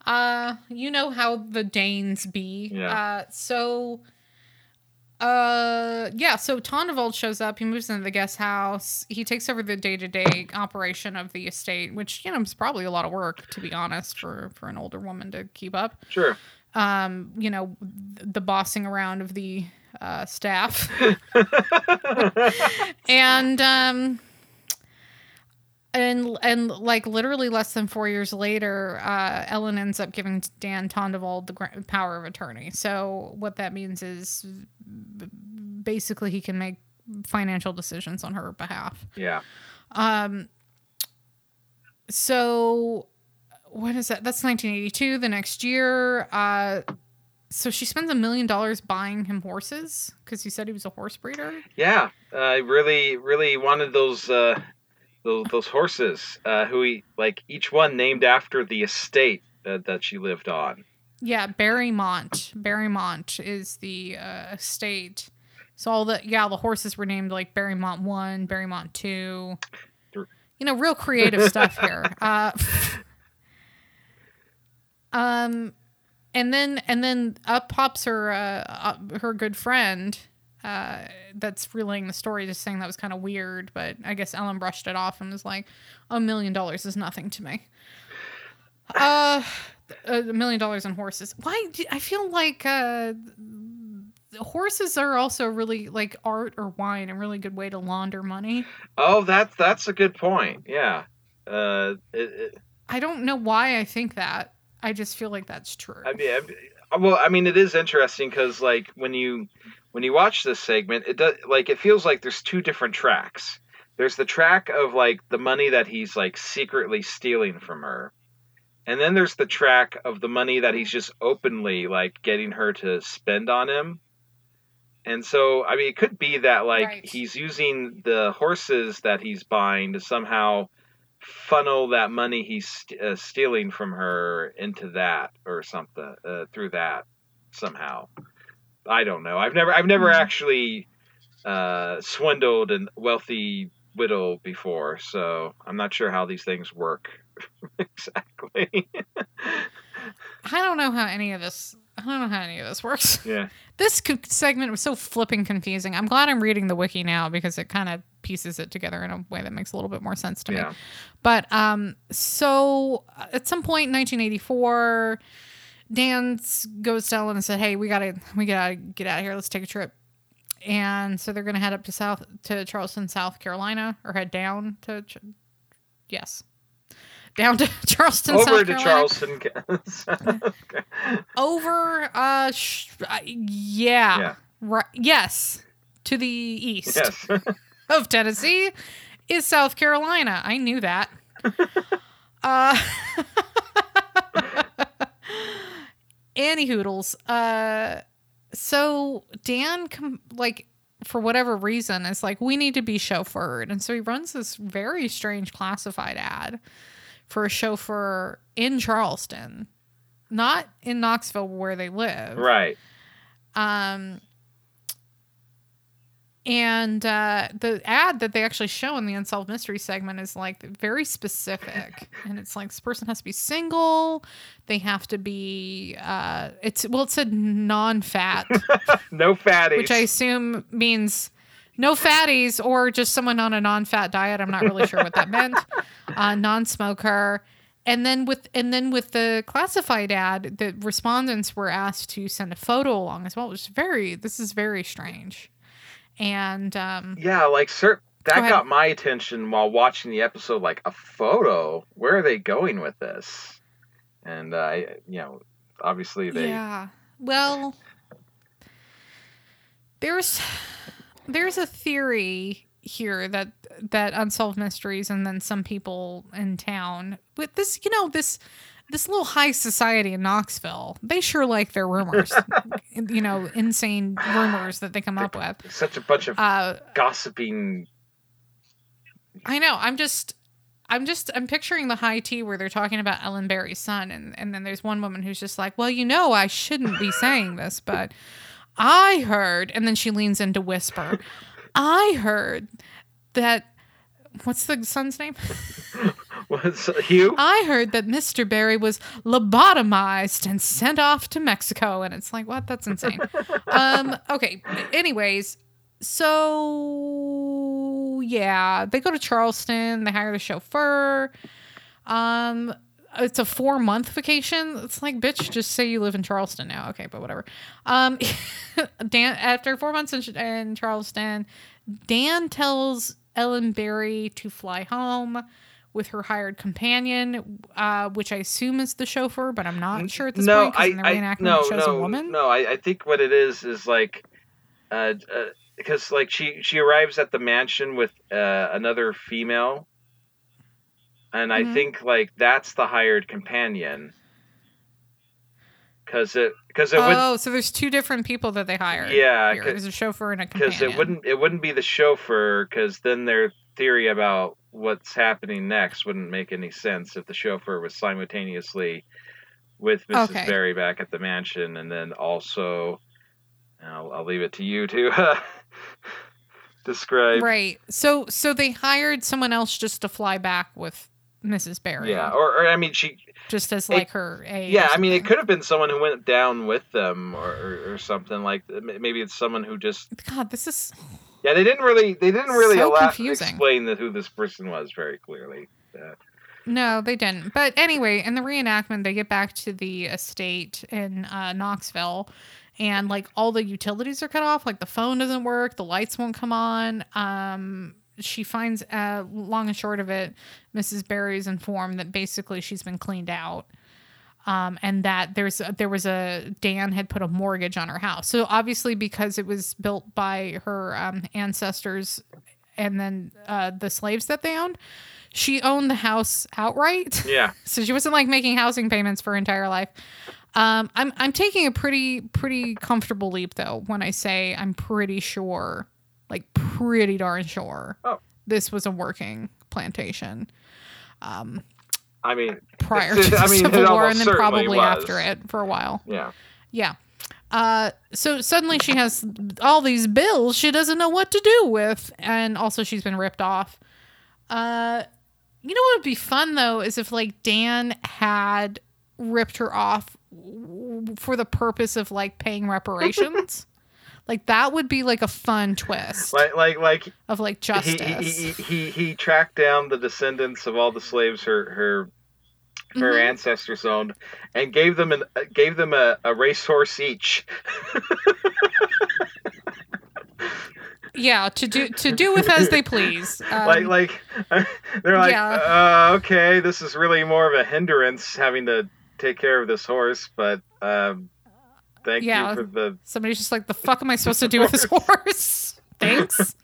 uh, you know how the Danes be. Yeah. Uh, so, uh, yeah. So Tondevald shows up. He moves into the guest house. He takes over the day to day operation of the estate, which you know is probably a lot of work, to be honest, for for an older woman to keep up. sure. Um, you know, the bossing around of the uh, staff. and um and and like literally less than four years later uh ellen ends up giving dan tondevald the power of attorney so what that means is basically he can make financial decisions on her behalf Yeah. um so what is that that's 1982 the next year uh so she spends a million dollars buying him horses because he said he was a horse breeder Yeah. I really, really wanted those, uh, those, those horses, uh, who he, like each one named after the estate that, that she lived on. Yeah, Barrymont. Barrymont is the uh, estate. So all the yeah, the horses were named like Barrymont one, Barrymont two. you know, real creative stuff here. [laughs] Uh, [laughs] um, and then and then up pops her uh, uh, her good friend uh, that's relaying the story, just saying that was kind of weird. But I guess Ellen brushed it off and was like, "A million dollars is nothing to me." Uh, a million dollars on horses. Why? Do, I feel like uh, horses are also really like art or wine, a really good way to launder money. Oh, that's that's a good point. Yeah. Uh, it, it, I don't know why I think that. I just feel like that's true. I mean, I- uh, well, I mean, it is interesting because like when you when you watch this segment, it does like it feels like there's two different tracks. There's the track of like the money that he's like secretly stealing from her. And then there's the track of the money that he's just openly like getting her to spend on him. And so, I mean, it could be that like Right. he's using the horses that he's buying to somehow funnel that money he's st- uh, stealing from her into that or something uh, through that somehow. I don't know. I've never I've never Mhm. actually uh, swindled a wealthy widow before, so I'm not sure how these things work [laughs] exactly. I don't know how any of this. I don't know how any of this works. yeah. This co- segment was so flipping confusing. I'm glad I'm reading the wiki now because it kind of pieces it together in a way that makes a little bit more sense to me. But um, so uh, at some point in 1984, Dan goes to Ellen and said, "Hey, we gotta, we gotta get out of here. Let's take a trip." And so they're gonna head up to South to Charleston, South Carolina, or head down to, Ch- yes, down to [laughs] Charleston, Over South to Carolina. Charleston. [laughs] Over, uh, sh- uh yeah, Yeah. right, yes, to the east yes. [laughs] of Tennessee is South Carolina. I knew that. uh, Annie Hoodles. Uh, so Dan, com- like, for whatever reason, is like, we need to be chauffeured. And so he runs this very strange classified ad for a chauffeur in Charleston, not in Knoxville where they live. right. Um, and uh, the ad that they actually show in the Unsolved Mystery segment is like very specific. [laughs] and it's like this person has to be single. They have to be, uh, it's, well, it said non fat, [laughs] No fatties. which I assume means no fatties or just someone on a non fat diet. I'm not really sure what that meant. [laughs] Uh, non smoker. And then with and then with the classified ad, the respondents were asked to send a photo along as well, which is very this is very strange. And um, Yeah, like sir, that ahead. got my attention while watching the episode. Like a photo, where are they going with this? And uh, I, you know, obviously they. yeah, well, there's there's a theory here that that unsolved mysteries and then some people in town with this you know this this little high society in Knoxville they sure like their rumors [laughs] you know insane rumors that they come up with Such a bunch of uh gossiping. I know. I'm just I'm just I'm picturing the high tea where they're talking about Ellen Berry's son and and then there's one woman who's just like, "Well, you know, I shouldn't be saying this, but I heard." And then she leans in to whisper, [laughs] "I heard that What's the son's name? [laughs] Was Hugh? I heard that Mr. Berry was lobotomized and sent off to Mexico. And it's like, what? That's insane. [laughs] um, okay. Anyways, so yeah, they go to Charleston, they hire the chauffeur. Um, it's a four month vacation. It's like, bitch, just say you live in Charleston now. Okay, but whatever. Um, [laughs] Dan, after four months in, in Charleston, Dan tells Ellen Berry to fly home with her hired companion, uh, which I assume is the chauffeur, but I'm not sure at this no, point because in the reenactment no, it shows no, a woman. no. I, I think what it is is like, uh, uh, because like she she arrives at the mansion with uh, another female, and I Mhm. think like that's the hired companion. Because it because it would oh, so there's two different people that they hire Yeah, there's a chauffeur and a companion. because it wouldn't it wouldn't be the chauffeur because then their theory about what's happening next wouldn't make any sense if the chauffeur was simultaneously with Mrs. Okay. Berry back at the mansion and then also I'll, I'll leave it to you to [laughs] described. Right. So so they hired someone else just to fly back with Mrs. Berry. Yeah, or, or I mean, she. just as it- like her aide. or Yeah, I mean, it could have been someone who went down with them, or, or, or something like. Maybe it's someone who just. God, this is Yeah, they didn't really. They didn't really So allow, confusing. explain that who this person was very clearly. Uh, no, they didn't. But anyway, in the reenactment, they get back to the estate in uh, Knoxville, and like all the utilities are cut off. Like the phone doesn't work, the lights won't come on. Um, she finds, uh, long and short of it, Mrs. Berry's informed that basically she's been cleaned out. um, and that there's there was a Dan had put a mortgage on her house. So obviously, because it was built by her um, ancestors, and then uh, the slaves that they owned, she owned the house outright. yeah, [laughs] so she wasn't like making housing payments for her entire life. Um, I'm I'm taking a pretty pretty comfortable leap though when I say I'm pretty sure, like pretty darn sure, Oh. this was a working plantation I mean, prior to the I mean, Civil War, and then probably was. after it for a while. yeah. Yeah. Uh, so suddenly she has all these bills she doesn't know what to do with, and also she's been ripped off. Uh, you know what would be fun though is if like Dan had ripped her off for the purpose of like paying reparations. [laughs] like that would be like a fun twist Like, like, like of like he, justice. he, he, he, he tracked down the descendants of all the slaves her her her Mhm. ancestors owned, and gave them an uh, gave them a, a racehorse each. yeah, to do to do with as they please. [laughs] Um, like like [laughs] they're like, yeah. uh, okay, this is really more of a hindrance having to take care of this horse, but um, thank Yeah. you for the Somebody's just like, the fuck am I supposed to do with this [laughs] horse? [laughs] Thanks.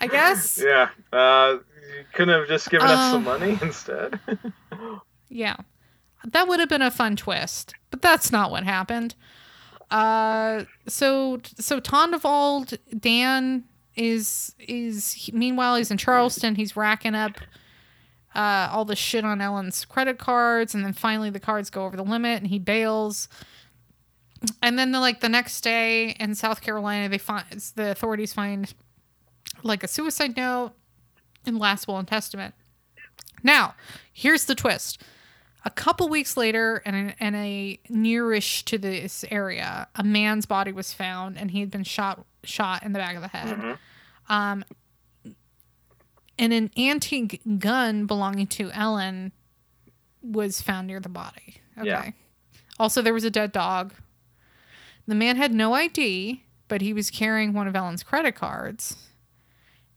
I guess. yeah. Uh, you couldn't have just given us some Uh, money [laughs] instead. Yeah. That would have been a fun twist, but that's not what happened. Uh so so Tondevald Dan is is meanwhile he's in Charleston, he's racking up uh all the shit on Ellen's credit cards and then finally the cards go over the limit and he bails. And then the, like the next day in South Carolina they find the authorities find like a suicide note and last will and testament. Now, here's the twist. A couple weeks later, and in a nearish to this area, a man's body was found, and he had been shot shot in the back of the head. Um, and an antique gun belonging to Ellen was found near the body. Okay. Yeah. Also, there was a dead dog. The man had no ID, but he was carrying one of Ellen's credit cards.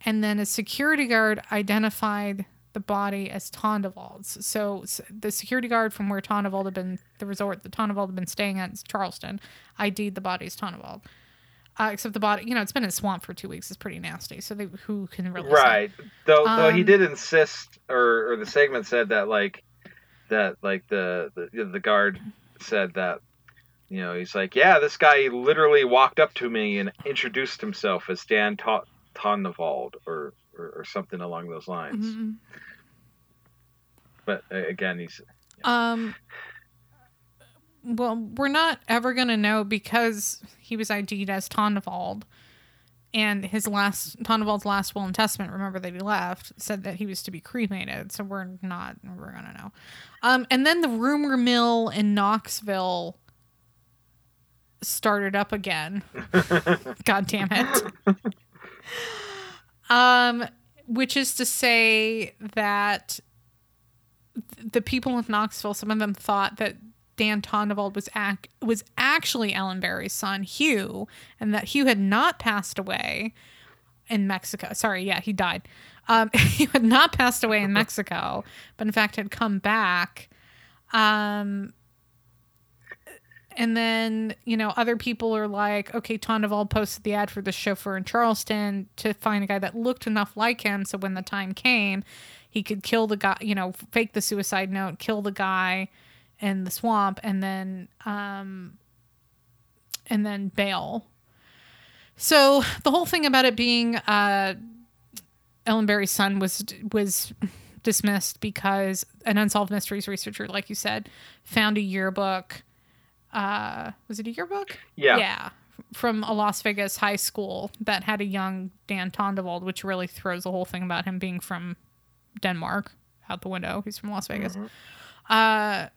And then a security guard identified the body as Tondevald's. So s- the security guard from where Tondevald had been, the resort that Tondevald had been staying at, Charleston, ID'd the body as Tondevald. Uh, except the body, you know, it's been in a swamp for two weeks. It's pretty nasty. So they, who can really say? right. Though though he Um, did insist, or or the segment said that like that like the the, the guard said that. You know, he's like, yeah, this guy literally walked up to me and introduced himself as Dan Ta- Tonnevald or, or or something along those lines. Mhm. But uh, again, he's Um. Well, we're not ever gonna know because he was ID'd as Tonnevald, and his last Tonnevald's last will and testament. Remember that he left said that he was to be cremated, so we're not we're gonna know. Um, and then the rumor mill in Knoxville started up again. [laughs] God damn it. [laughs] um, which is to say that the people in Knoxville, some of them thought that Dan Tondevald was act was actually Ellen Berry's son, Hugh, and that Hugh had not passed away in Mexico. Sorry, yeah, he died. Um, [laughs] he had not passed away in Mexico, but in fact had come back. Um, and then, you know, other people are like, okay, Tondevald posted the ad for the chauffeur in Charleston to find a guy that looked enough like him. So when the time came, he could kill the guy, you know, fake the suicide note, kill the guy in the swamp, and then, um, and then bail. So the whole thing about it being, uh, Ellen Berry's son was, was dismissed because an unsolved mysteries researcher, like you said, found a yearbook uh was it a yearbook Yeah. yeah from a Las Vegas high school that had a young Dan Tondevald, which really throws the whole thing about him being from Denmark out the window. He's from Las Vegas. Uh,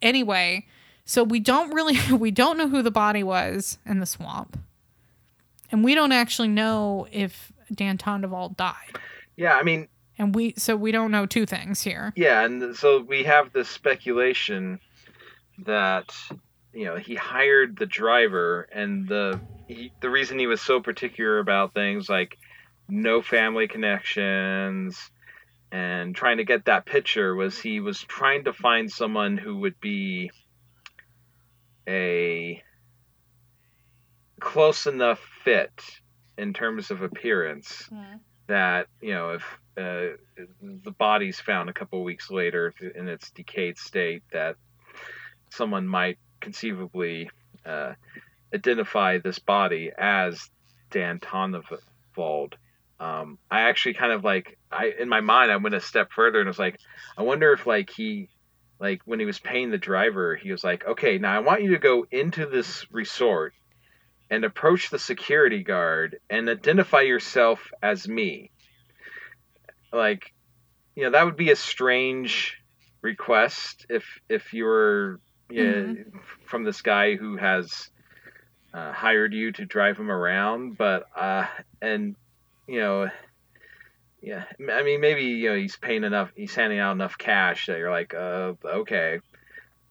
anyway, so we don't really [laughs] we don't know who the body was in the swamp, and we don't actually know if Dan Tondevald died. Yeah, I mean, And we so we don't know two things here. yeah, and so we have this speculation that you know he hired the driver, and the he, the reason he was so particular about things like no family connections and trying to get that picture was he was trying to find someone who would be a close enough fit in terms of appearance that you know if uh, the body's found a couple of weeks later in its decayed state that someone might conceivably uh, identify this body as Dan Tonnevald. Um, I actually kind of like I in my mind I went a step further and was like, I wonder if like he like when he was paying the driver, he was like, okay, now I want you to go into this resort and approach the security guard and identify yourself as me. Like, you know, that would be a strange request if if you were yeah, from this guy who has uh, hired you to drive him around, but uh, and you know, yeah, I mean maybe you know he's paying enough, he's handing out enough cash that you're like, uh, okay,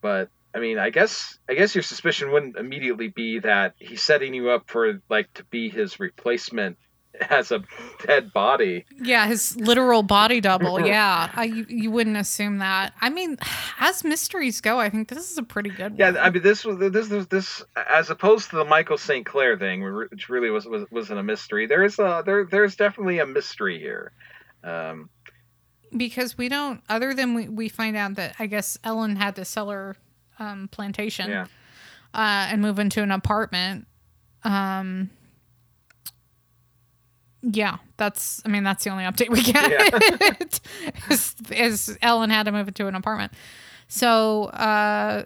but I mean, I guess I guess your suspicion wouldn't immediately be that he's setting you up for like to be his replacement [laughs] as a dead body. Yeah, his literal body double. [laughs] Yeah, I, you, you wouldn't assume that. I mean, [sighs] as mysteries go, I think this is a pretty good Yeah, one. Yeah, I mean this was this this this as opposed to the Michael St. Clair thing, which really was, was wasn't a mystery. There is a there there's definitely a mystery here. Um, because we don't. Other than we, we find out that I guess Ellen had to sell her um, plantation yeah, uh, and move into an apartment. Um, yeah, that's. I mean, that's the only update we get. [laughs] is, is Ellen had to move into an apartment. So, uh,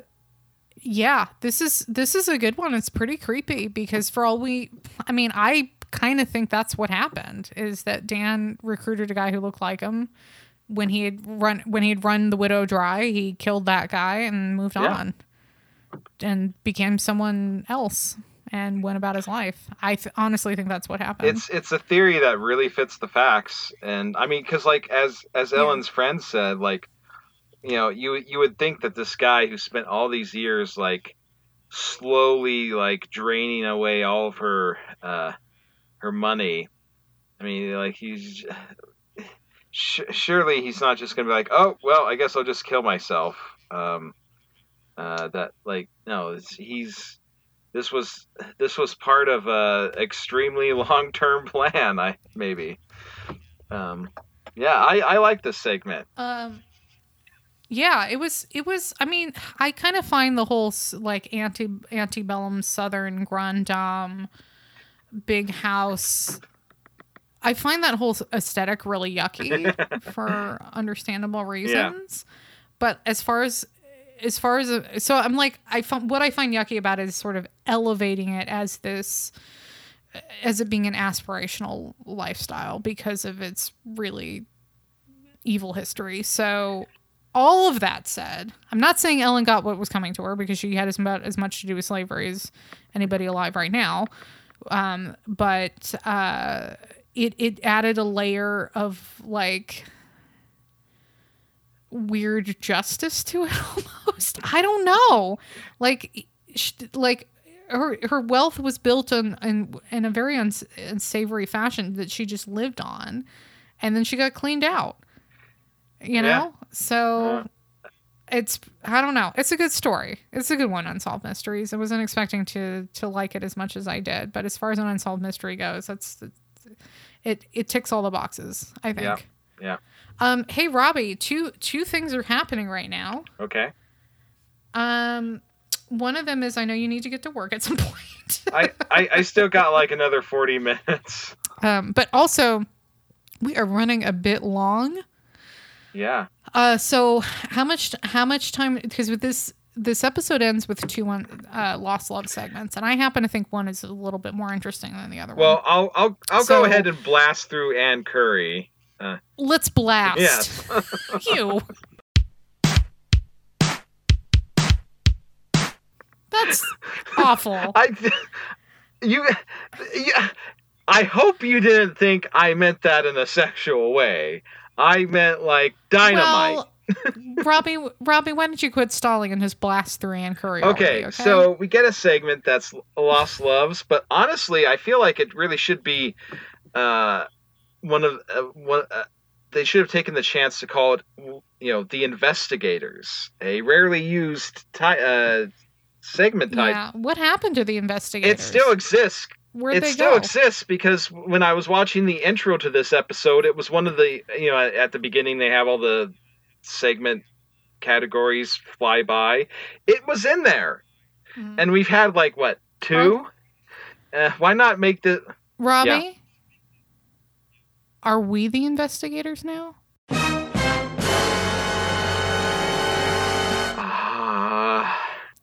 yeah, this is this is a good one. It's pretty creepy because for all we, I mean, I kind of think that's what happened. Is that Dan recruited a guy who looked like him when he had run when he had run the widow dry. He killed that guy and moved Yeah. on and became someone else and went about his life. I th- honestly think that's what happened. it's it's a theory that really fits the facts, and I mean, because like as as Yeah. Ellen's friend said, like you know, you you would think that this guy who spent all these years like slowly like draining away all of her uh her money. I mean, like he's sh- surely he's not just gonna be like, oh well, I guess I'll just kill myself. Um, uh, that like no, it's, he's this was this was part of a extremely [laughs] long term plan. I maybe. Um, yeah, I I like this segment. Um, yeah, it was. It was. I mean, I kind of find the whole like anti antebellum Southern grand dame, big house. I find that whole aesthetic really yucky [laughs] for understandable reasons. But as far as as far as so, I'm like I find what I find yucky about it is sort of elevating it as this as it being an aspirational lifestyle because of its really evil history. So, all of that said, I'm not saying Ellen got what was coming to her because she had as much, as much to do with slavery as anybody alive right now. Um, but uh, it it added a layer of like weird justice to it [laughs] almost. I don't know, like sh- like her her wealth was built on in in a very uns- unsavory fashion that she just lived on, and then she got cleaned out. You know, Yeah. so it's I don't know. It's a good story. It's a good one. Unsolved Mysteries. I wasn't expecting to to like it as much as I did, but as far as an unsolved mystery goes, that's it. It ticks all the boxes. I think. Yeah. Yeah. Um. Hey, Robbie. Two two things are happening right now. Okay. Um. One of them is I know you need to get to work at some [laughs] point. I, I I still got like another forty minutes. um. But also, we are running a bit long. Yeah. Uh, so how much how much time? Because with this this episode ends with two un, uh, lost love segments, and I happen to think one is a little bit more interesting than the other Well, one. I'll I'll I'll So- go ahead and blast through Ann Curry. Let's blast. Yes. [laughs] you. That's awful. [laughs] I you yeah, I hope you didn't think I meant that in a sexual way. I meant like dynamite. Well, Robbie, Robbie, why don't you quit stalling and just blast through Ann Curry? okay, already, so we get a segment that's Lost Loves, but honestly, I feel like it really should be uh, one of uh, one. Uh, they should have taken the chance to call it, you know, the investigators, a rarely used ti segment type. yeah. What happened to the investigators? It still exists. Where'd it they still go? exists because when I was watching the intro to this episode, it was one of the you know at the beginning they have all the segment categories fly by. It was in there, Mhm. and we've had like what two? Uh, why not make the? Robbie, are we the investigators now?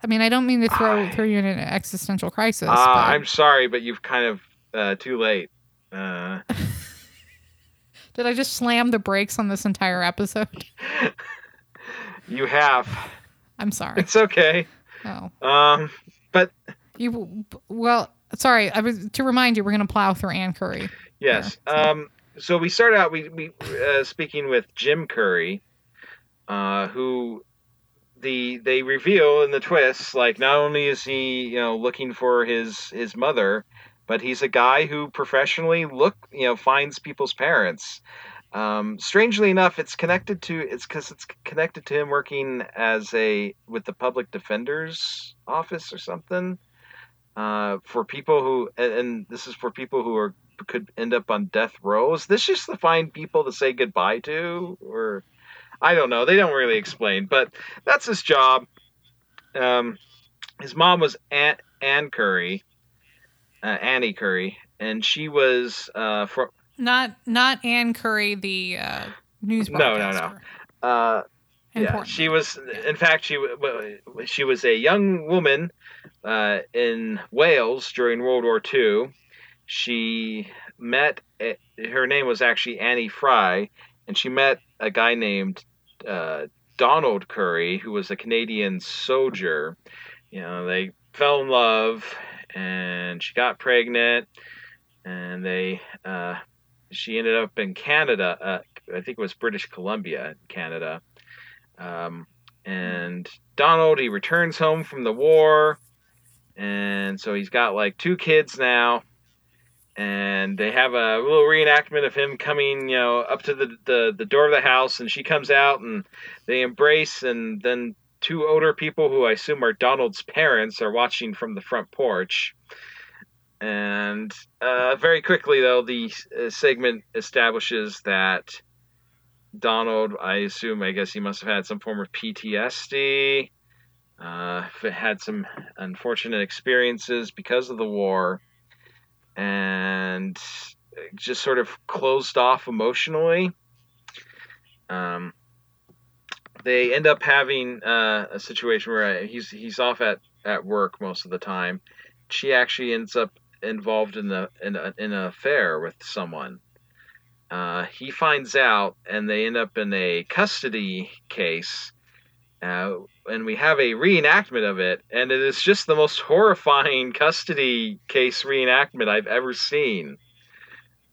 I mean, I don't mean to throw I- throw you in an existential crisis. uh, but I'm sorry, but you've kind of uh, too late. Uh, [laughs] did I just slam the brakes on this entire episode? [laughs] you have. I'm sorry. It's okay. Oh, Um, but you. Well, sorry. I was to remind you, we're gonna plow through Ann Curry. Yes. Yeah, so- Um, so we start out we we uh, speaking with Jim Curry, uh, who the they reveal in the twists like not only is he you know looking for his his mother, but he's a guy who professionally look you know finds people's parents. Um, strangely enough, it's connected to it's because it's connected to him working as a with the public defender's office or something. Uh, for people who and, and this is for people who are could end up on death row. Is this just to find people to say goodbye to, or I don't know. They don't really explain, but that's his job. Um, his mom was Aunt Ann Curry, uh, Annie Curry, and she was uh, for Not not Ann Curry, the uh, news No, no, no. uh, yeah, she was. In fact, she she was a young woman uh, in Wales during World War II. She met. a- Her name was actually Annie Fry, and she met a guy named uh, Donald Curry, who was a Canadian soldier. You know, they fell in love, and she got pregnant, and they. Uh, she ended up in Canada. Uh, I think it was British Columbia, Canada. Um, and Donald, he returns home from the war, and so he's got like two kids now, and they have a little reenactment of him coming, you know, up to the the, the door of the house, and she comes out, and they embrace, and then two older people who I assume are Donald's parents are watching from the front porch. And uh, very quickly, though, the uh, segment establishes that Donald, I assume, I guess he must have had some form of PTSD, uh, had some unfortunate experiences because of the war, and just sort of closed off emotionally. Um, they end up having uh, a situation where he's he's off at, at work most of the time. She actually ends up involved in a in, a, in an affair with someone. Uh, he finds out, and they end up in a custody case. Uh, and we have a reenactment of it, and it is just the most horrifying custody case reenactment I've ever seen.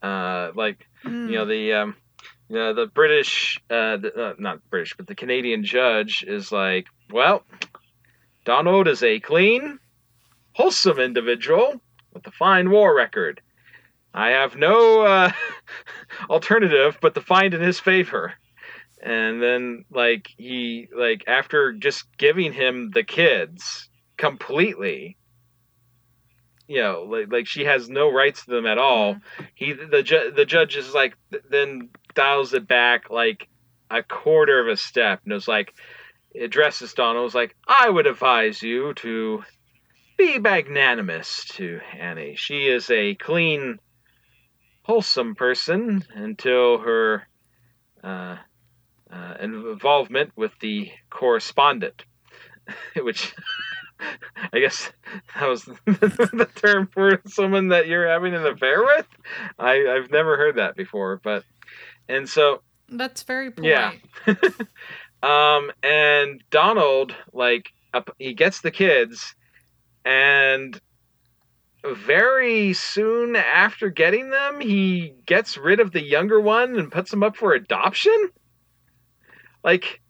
Uh, like you know the um, you know, the British, uh, the, uh, not British, but the Canadian judge is like, well, Donald is a clean, wholesome individual with a fine war record. I have no uh, [laughs] alternative but to find in his favor. And then, like he, like after just giving him the kids completely, you know, like like she has no rights to them at all. He, the ju- the judge is like, then dials it back like a quarter of a step, and is like, addresses Donald, was like, I would advise you to be magnanimous to Annie. She is a clean, wholesome person until her uh, uh, involvement with the correspondent. [laughs] which [laughs] I guess that was [laughs] the term for someone that you're having an affair with. I, I've never heard that before, but and so That's very polite. Yeah. um, and Donald like up, he gets the kids, and very soon after getting them, he gets rid of the younger one and puts them up for adoption. Like,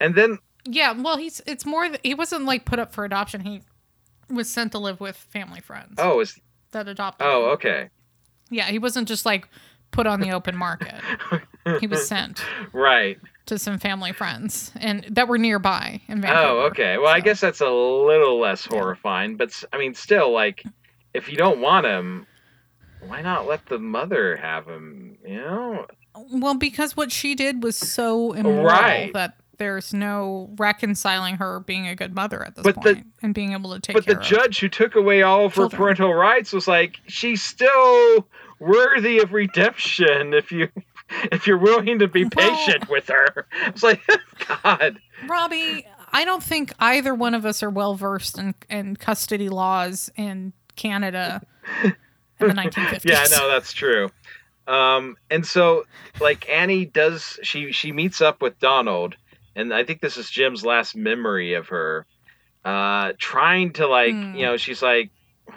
and then Yeah, well, he's it's more he wasn't like put up for adoption. He was sent to live with family friends oh, is that adopted. oh okay, Yeah, he wasn't just like put on the open market. he was sent [laughs] right. to some family friends and that were nearby in oh, Vancouver. Oh, okay. Well, I guess that's a little less horrifying, but I mean, still, like, if you don't want him, why not let the mother have him? You know? Well, because what she did was so immoral Right. that there's no reconciling her being a good mother at this But the- point and being able to take But the judge who took away all of her children. parental rights was like, she's still worthy of redemption if you. If you're willing to be Well- patient with her, it's like, [laughs] God, Robbie, I don't think either one of us are well versed in, in custody laws in Canada in the [laughs] 1950s. yeah, no, that's true. Um, and so like Annie does she she meets up with Donald, and I think this is Jim's last memory of her. Uh, trying to like Hmm. you know she's like,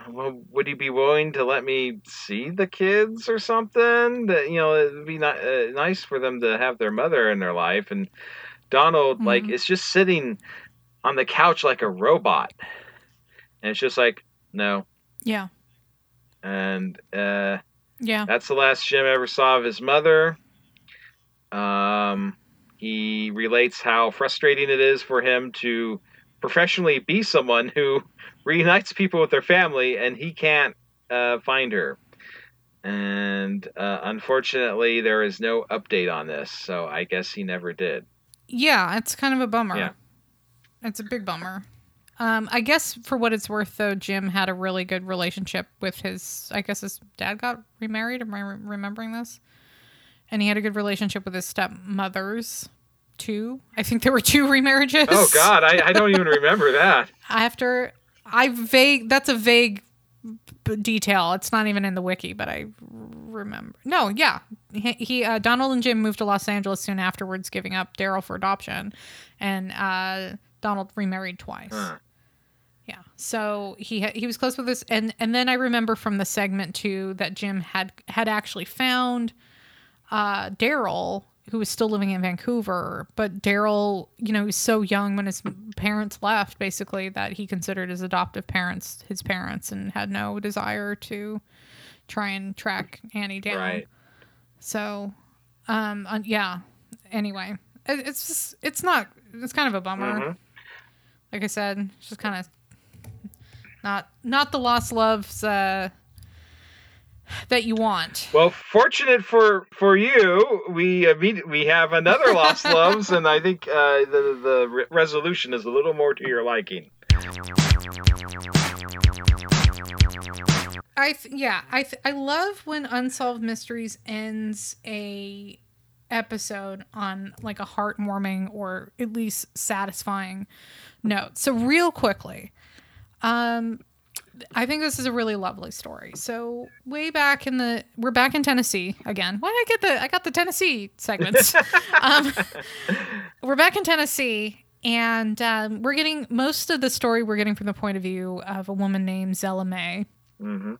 well, would you be willing to let me see the kids or something? That you know it'd be not, uh, nice for them to have their mother in their life. And Donald like Mhm. is just sitting on the couch like a robot, and it's just like no. Yeah. And uh, Yeah. that's the last Jim ever saw of his mother. Um, he relates how frustrating it is for him to professionally be someone who [laughs] reunites people with their family and he can't uh, find her. And uh, unfortunately, there is no update on this, so I guess he never did. Yeah, it's kind of a bummer. Yeah. It's a big bummer. Um, I guess for what it's worth, though, Jim had a really good relationship with his. I guess his dad got remarried. Am I re- remembering this? And he had a good relationship with his stepmothers, too. I think there were two [laughs] remarriages. Oh, God, I, I don't even remember that. [laughs] After I vague, that's a vague detail. It's not even in the wiki, but I remember. No, yeah, he, he uh, Donald and Jim moved to Los Angeles soon afterwards, giving up Daryl for adoption, and uh, Donald remarried twice. Huh. Yeah, so he ha- he was close with this, and and then I remember from the segment too that Jim had had actually found uh, Daryl, who was still living in Vancouver, but Daryl, you know, he was so young when his parents left, basically that he considered his adoptive parents his parents and had no desire to try and track Annie down. Right. So, um, uh, yeah. Anyway, it, it's just it's not it's kind of a bummer. Mhm. Like I said, it's just kind of not not the lost loves uh, that you want. Well, fortunate for for you, we imme- we have another Lost [laughs] Loves, and I think uh, the the re- resolution is a little more to your liking. I th- yeah, I th- I love when Unsolved Mysteries ends a episode on like a heartwarming or at least satisfying note. So real quickly, um I think this is a really lovely story. So way back in the we're back in Tennessee again. Why did I get the I got the Tennessee segments. [laughs] um we're back in Tennessee and um, we're getting most of the story we're getting from the point of view of a woman named Zella Mae hmm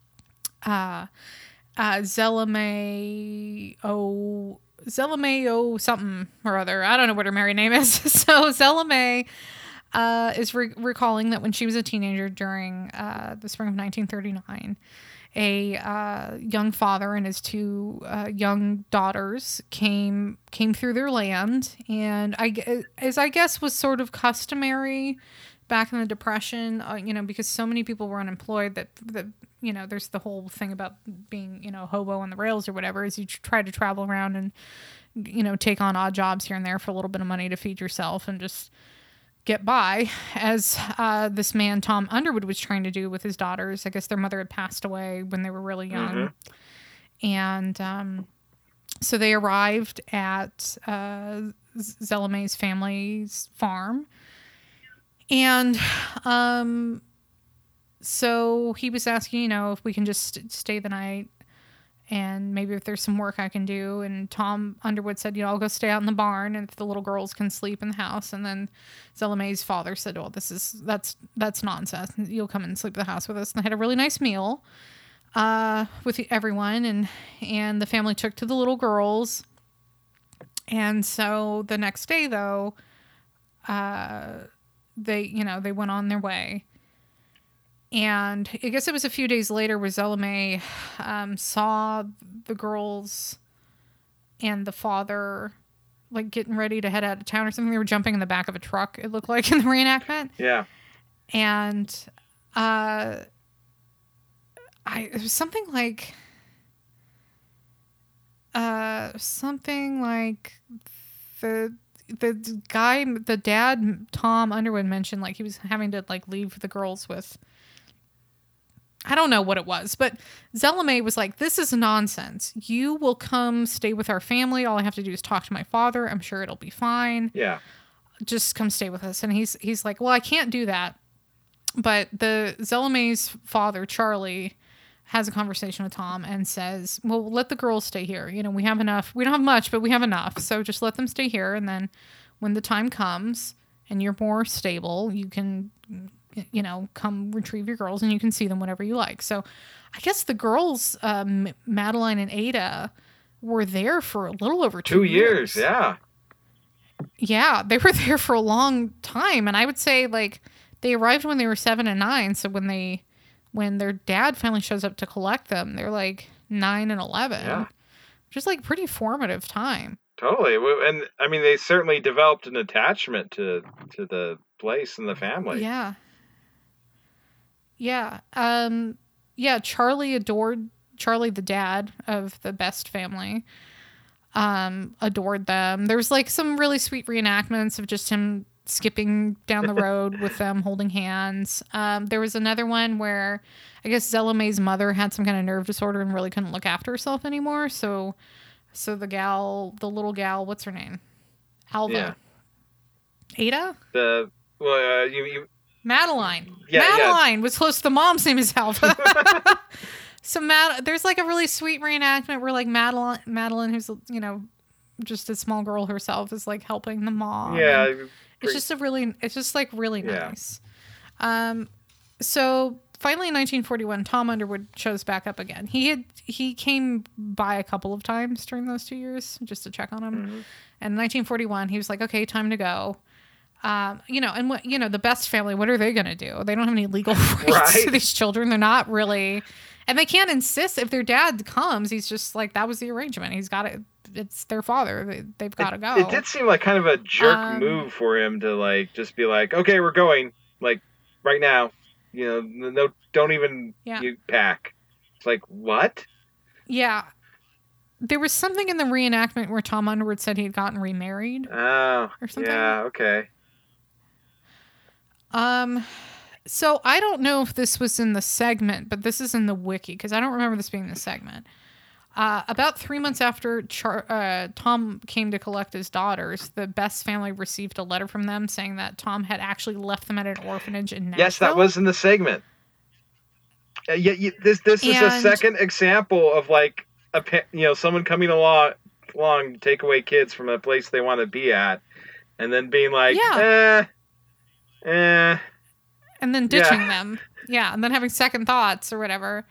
uh, uh, Zella Mae O Zella Mae O something or other. I don't know what her married name is. [laughs] so Zella Mae uh, is re- recalling that when she was a teenager during uh, the spring of 1939, a uh, young father and his two uh, young daughters came came through their land, and I as I guess was sort of customary back in the depression uh, you know because so many people were unemployed that that you know there's the whole thing about being you know hobo on the rails or whatever is you try to travel around and you know take on odd jobs here and there for a little bit of money to feed yourself and just get by as uh, this man tom underwood was trying to do with his daughters. I guess their mother had passed away when they were really young. And um, so they arrived at uh, Zella Mae's family's farm. And um, so he was asking, you know, if we can just stay the night and maybe if there's some work I can do. And Tom Underwood said, you know, I'll go stay out in the barn and if the little girls can sleep in the house. And then Zella Mae's father said, well, this is, that's, that's nonsense. You'll come and sleep at the house with us. And they had a really nice meal uh, with everyone. And, and the family took to the little girls. And so the next day, though, uh, they, you know, they went on their way. And I guess it was a few days later where Zella Mae um, saw the girls and the father like getting ready to head out of town or something. They were jumping in the back of a truck, it looked like [laughs] in the reenactment. Yeah. And uh I it was something like uh something like the the guy the dad Tom Underwood mentioned like he was having to like leave the girls with I don't know what it was, but Zella Mae was like, This is nonsense. You will come stay with our family. All I have to do is talk to my father. I'm sure it'll be fine. Yeah. Just come stay with us. And he's he's like, Well, I can't do that. But the Zella Mae's father, Charlie, has a conversation with Tom and says, Well, let the girls stay here. You know, we have enough. We don't have much, but we have enough. So just let them stay here. And then when the time comes and you're more stable, you can you know, come retrieve your girls and you can see them whenever you like. So I guess the girls, um, Madeline and Ada, were there for a little over two, Two years. Yeah. Yeah, they were [laughs] there for a long time. And I would say, like, they arrived when they were seven and nine. So when they, when their dad finally shows up to collect them, they're like nine and 11. Yeah. Which is like pretty formative time. Totally. And I mean, they certainly developed an attachment to to the place and the family. Yeah. Yeah. Um yeah, Charlie adored Charlie the dad of the Best family. Um adored them. There's like some really sweet reenactments of just him skipping down the road [laughs] with them holding hands. Um there was another one where I guess Zella Mae's mother had some kind of nerve disorder and really couldn't look after herself anymore, so so the gal, the little gal, what's her name? Alva. Yeah. Ada? The well, uh, you you Madeline. Yeah, yeah. Madeline was close to the mom's name is Alva. [laughs] so Mad- there's like a really sweet reenactment where like Madeline, Madeline, who's you know just a small girl herself, is like helping the mom. yeah. And it's just a really, it's just like really Yeah. nice. Um, so finally in 1941, Tom Underwood shows back up again. He had he came by a couple of times during those two years just to check on him. Mm-hmm. And in 1941, he was like, "Okay, time to go." Um, you know, and what you know, the Best family, what are they going to do? They don't have any legal [laughs] rights to these children. They're not really, and they can't insist if their dad comes. He's just like that was the arrangement. He's got it. It's their father. They, they've got to go. It did seem like kind of a jerk Um, move for him to like just be like, okay, we're going like right now. You know, no, don't even Yeah. you pack. It's like what? Yeah. There was something in the reenactment where Tom Underwood said he had gotten remarried. Oh, Or something? yeah, okay. Um so I don't know if this was in the segment, but this is in the wiki because I don't remember this being the segment. Uh, about three months after Char- uh, Tom came to collect his daughters, the Best family received a letter from them saying that Tom had actually left them at an orphanage in Nashville. Yes, that was in the segment. Uh, yeah, you, this this is a second example of like a you know someone coming along along to take away kids from a place they want to be at, and then being like, eh, eh, and then Yeah. ditching them. Yeah, and then having second thoughts or whatever.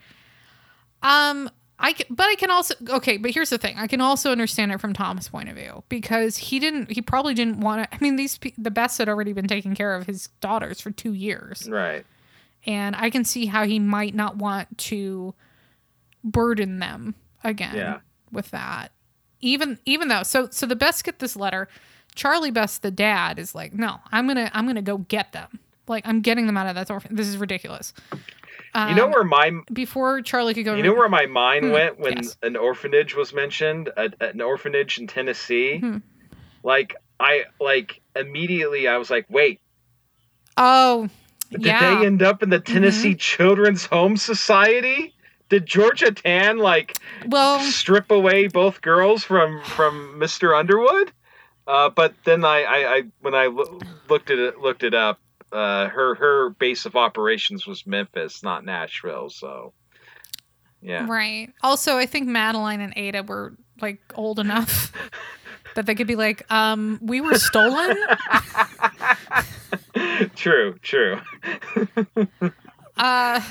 Um, I c- but I can also okay, but here's the thing: I can also understand it from Tom's point of view because he didn't, he probably didn't want to. I mean, these the best had already been taking care of his daughters for two years, right. and I can see how he might not want to burden them again Yeah. with that. Even even though so so the best get this letter. Charlie Best, the dad, is like, no, I'm gonna I'm gonna go get them. Like I'm getting them out of that orphan. This is ridiculous. Um, You know where my before Charlie could go. you know where my mind Hmm, went when yes. an orphanage was mentioned, a, an orphanage in Tennessee. Hmm. Like I like immediately I was like, wait, Oh, did yeah. Mm-hmm. they end up in the Tennessee Children's Home Society? Did Georgia Tann like well, strip away both girls from from Mr. Underwood? Uh, but then I, I, I when I loo- looked at it looked it up, uh, her her base of operations was Memphis, not Nashville. So, yeah, Right. Also, I think Madeline and Ada were like old enough [laughs] that they could be like, um, we were stolen. [laughs] true, true. [laughs] Uh,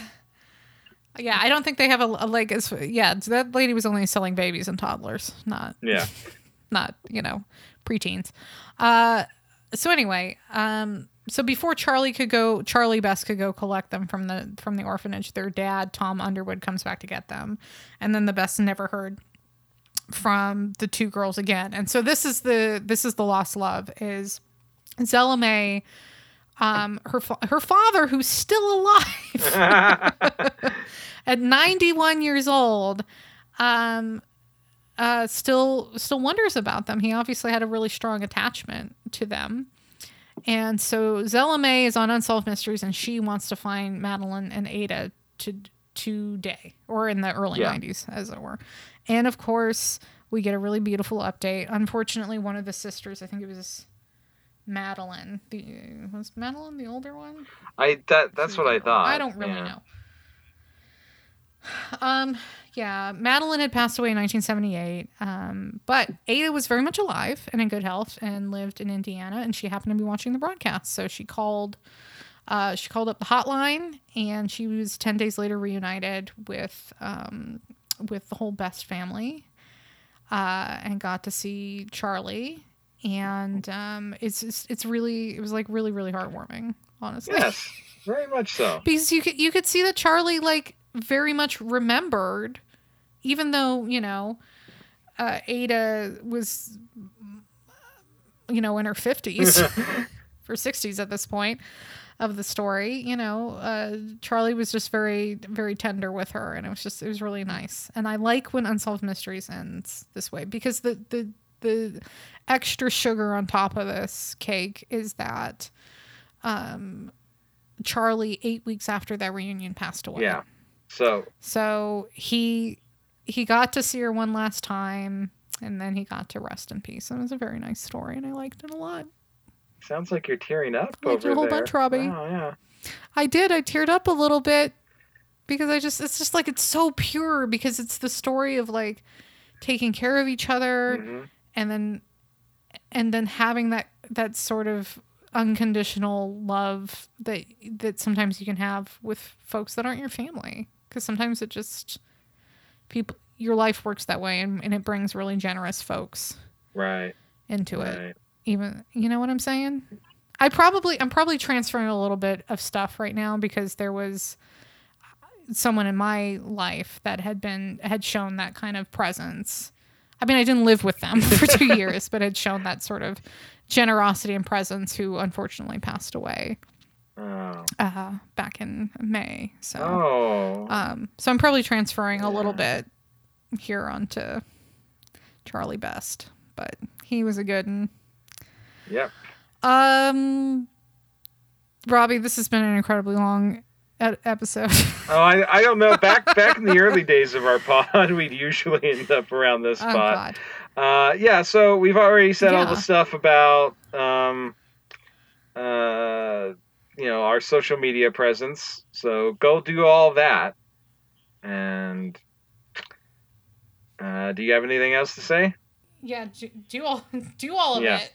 yeah, I don't think they have a, a like. As, yeah, that lady was only selling babies and toddlers, not Yeah, not you know preteens. Uh, so anyway, um, so before Charlie could go, Charlie Best could go collect them from the from the orphanage. Their dad, Tom Underwood, comes back to get them, and then the Best never heard from the two girls again. And so this is the this is the lost love is Zella Mae. Um, her fa- her father, who's still alive [laughs] [laughs] at 91 years old, um, uh, still still wonders about them. He obviously had a really strong attachment to them. And so Zella Mae is on Unsolved Mysteries and she wants to find Madeline and Ada to today or in the early Yeah. 90s as it were. And of course, we get a really beautiful update. Unfortunately, one of the sisters, I think it was Madeline, the was Madeline the older one? I that that's what I thought. I don't really yeah. know. Um, yeah, Madeline had passed away in 1978, um, but Ada was very much alive and in good health and lived in Indiana, and she happened to be watching the broadcast. So she called, uh, she called up the hotline, and she was 10 days later reunited with, um, with the whole Best family, uh, and got to see Charlie. And um, it's it's it's really it was like really really heartwarming, honestly Yes, very much so. [laughs] because you could you could see that Charlie like very much remembered, even though you know uh, Ada was you know in her fifties [laughs] or sixties at this point of the story. You know, uh, Charlie was just very very tender with her, and it was just it was really nice. And I like when Unsolved Mysteries ends this way because the the the extra sugar on top of this cake is that um Charlie eight weeks after that reunion passed away. Yeah. So So he he got to see her one last time and then he got to rest in peace. And it was a very nice story and I liked it a lot. sounds like you're tearing up I liked it over a whole there. bunch, Robbie. Oh yeah. I did, I teared up a little bit because I just it's just like it's so pure because it's the story of like taking care of each other Mhm. and then and then having that that sort of unconditional love that that sometimes you can have with folks that aren't your family because sometimes it just people your life works that way and, and it brings really generous folks Right. into it. Even you know what i'm saying? I probably i'm probably transferring a little bit of stuff right now because there was uh, someone in my life that had been had shown that kind of presence. I mean i didn't live with them [laughs] for two [laughs] years but had shown that sort of generosity and presence who unfortunately passed away Oh. uh, back in may so Oh. um so i'm probably transferring a little bit here onto charlie best but he was a good one Yep. um, Robbie, this has been an incredibly long episode. [laughs] Oh, I, I don't know. Back [laughs] back in the early days of our pod, [laughs] we'd usually end up around this oh spot. Uh, yeah, so we've already said all the stuff about um, uh, you know our social media presence. So go do all that. And uh, do you have anything else to say? Yeah, do, do all [laughs] do all of Yeah. it.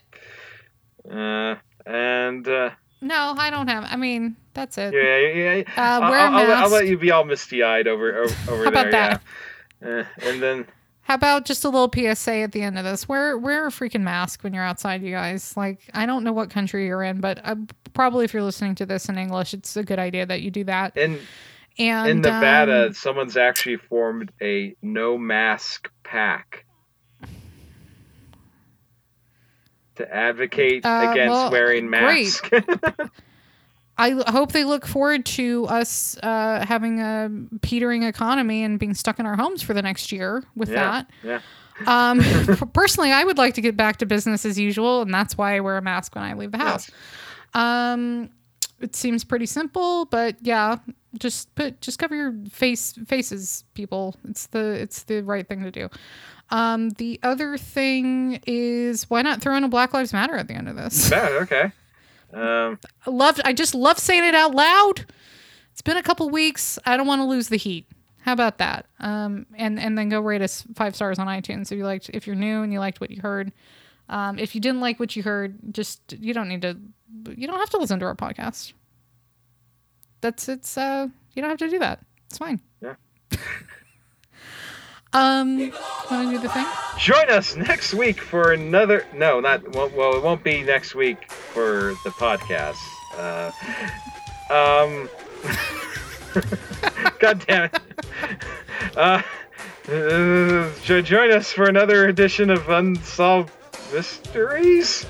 Uh, and uh, No, I don't have. I mean, that's it. yeah, yeah, yeah. Uh, I'll, wear a I'll, I'll, let- I'll let you be all misty eyed over over, over [laughs] How there. about that? Yeah. Uh, and then How about just a little PSA at the end of this? Wear wear a freaking mask when you're outside, you guys. Like, I don't know what country you're in, but uh, probably if you're listening to this in English, it's a good idea that you do that. in And in Nevada, um, someone's actually formed a no mask pack to advocate Uh, against well, wearing masks. [laughs] I hope they look forward to us uh, having a petering economy and being stuck in our homes for the next year with yeah, that. yeah. Um, [laughs] personally, I would like to get back to business as usual, and that's why I wear a mask when I leave the house. Um, it seems pretty simple, but yeah, just put just cover your face faces, people. It's the it's the right thing to do. Um, the other thing is why not throw in a Black Lives Matter at the end of this? Yeah, okay. Um, I love. I just love saying it out loud. It's been a couple weeks. I don't want to lose the heat. How about that? Um, and and then go rate us five stars on iTunes if you liked. If you're new and you liked what you heard. Um, if you didn't like what you heard, just you don't need to. You don't have to listen to our podcast. That's it's. Uh, you don't have to do that. It's fine. Yeah. [laughs] um, want to do the thing? join us next week for another. No, not well. it won't be next week for the podcast. Uh, um. [laughs] God damn it. Uh, uh, join us for another edition of Unsolved Mysteries.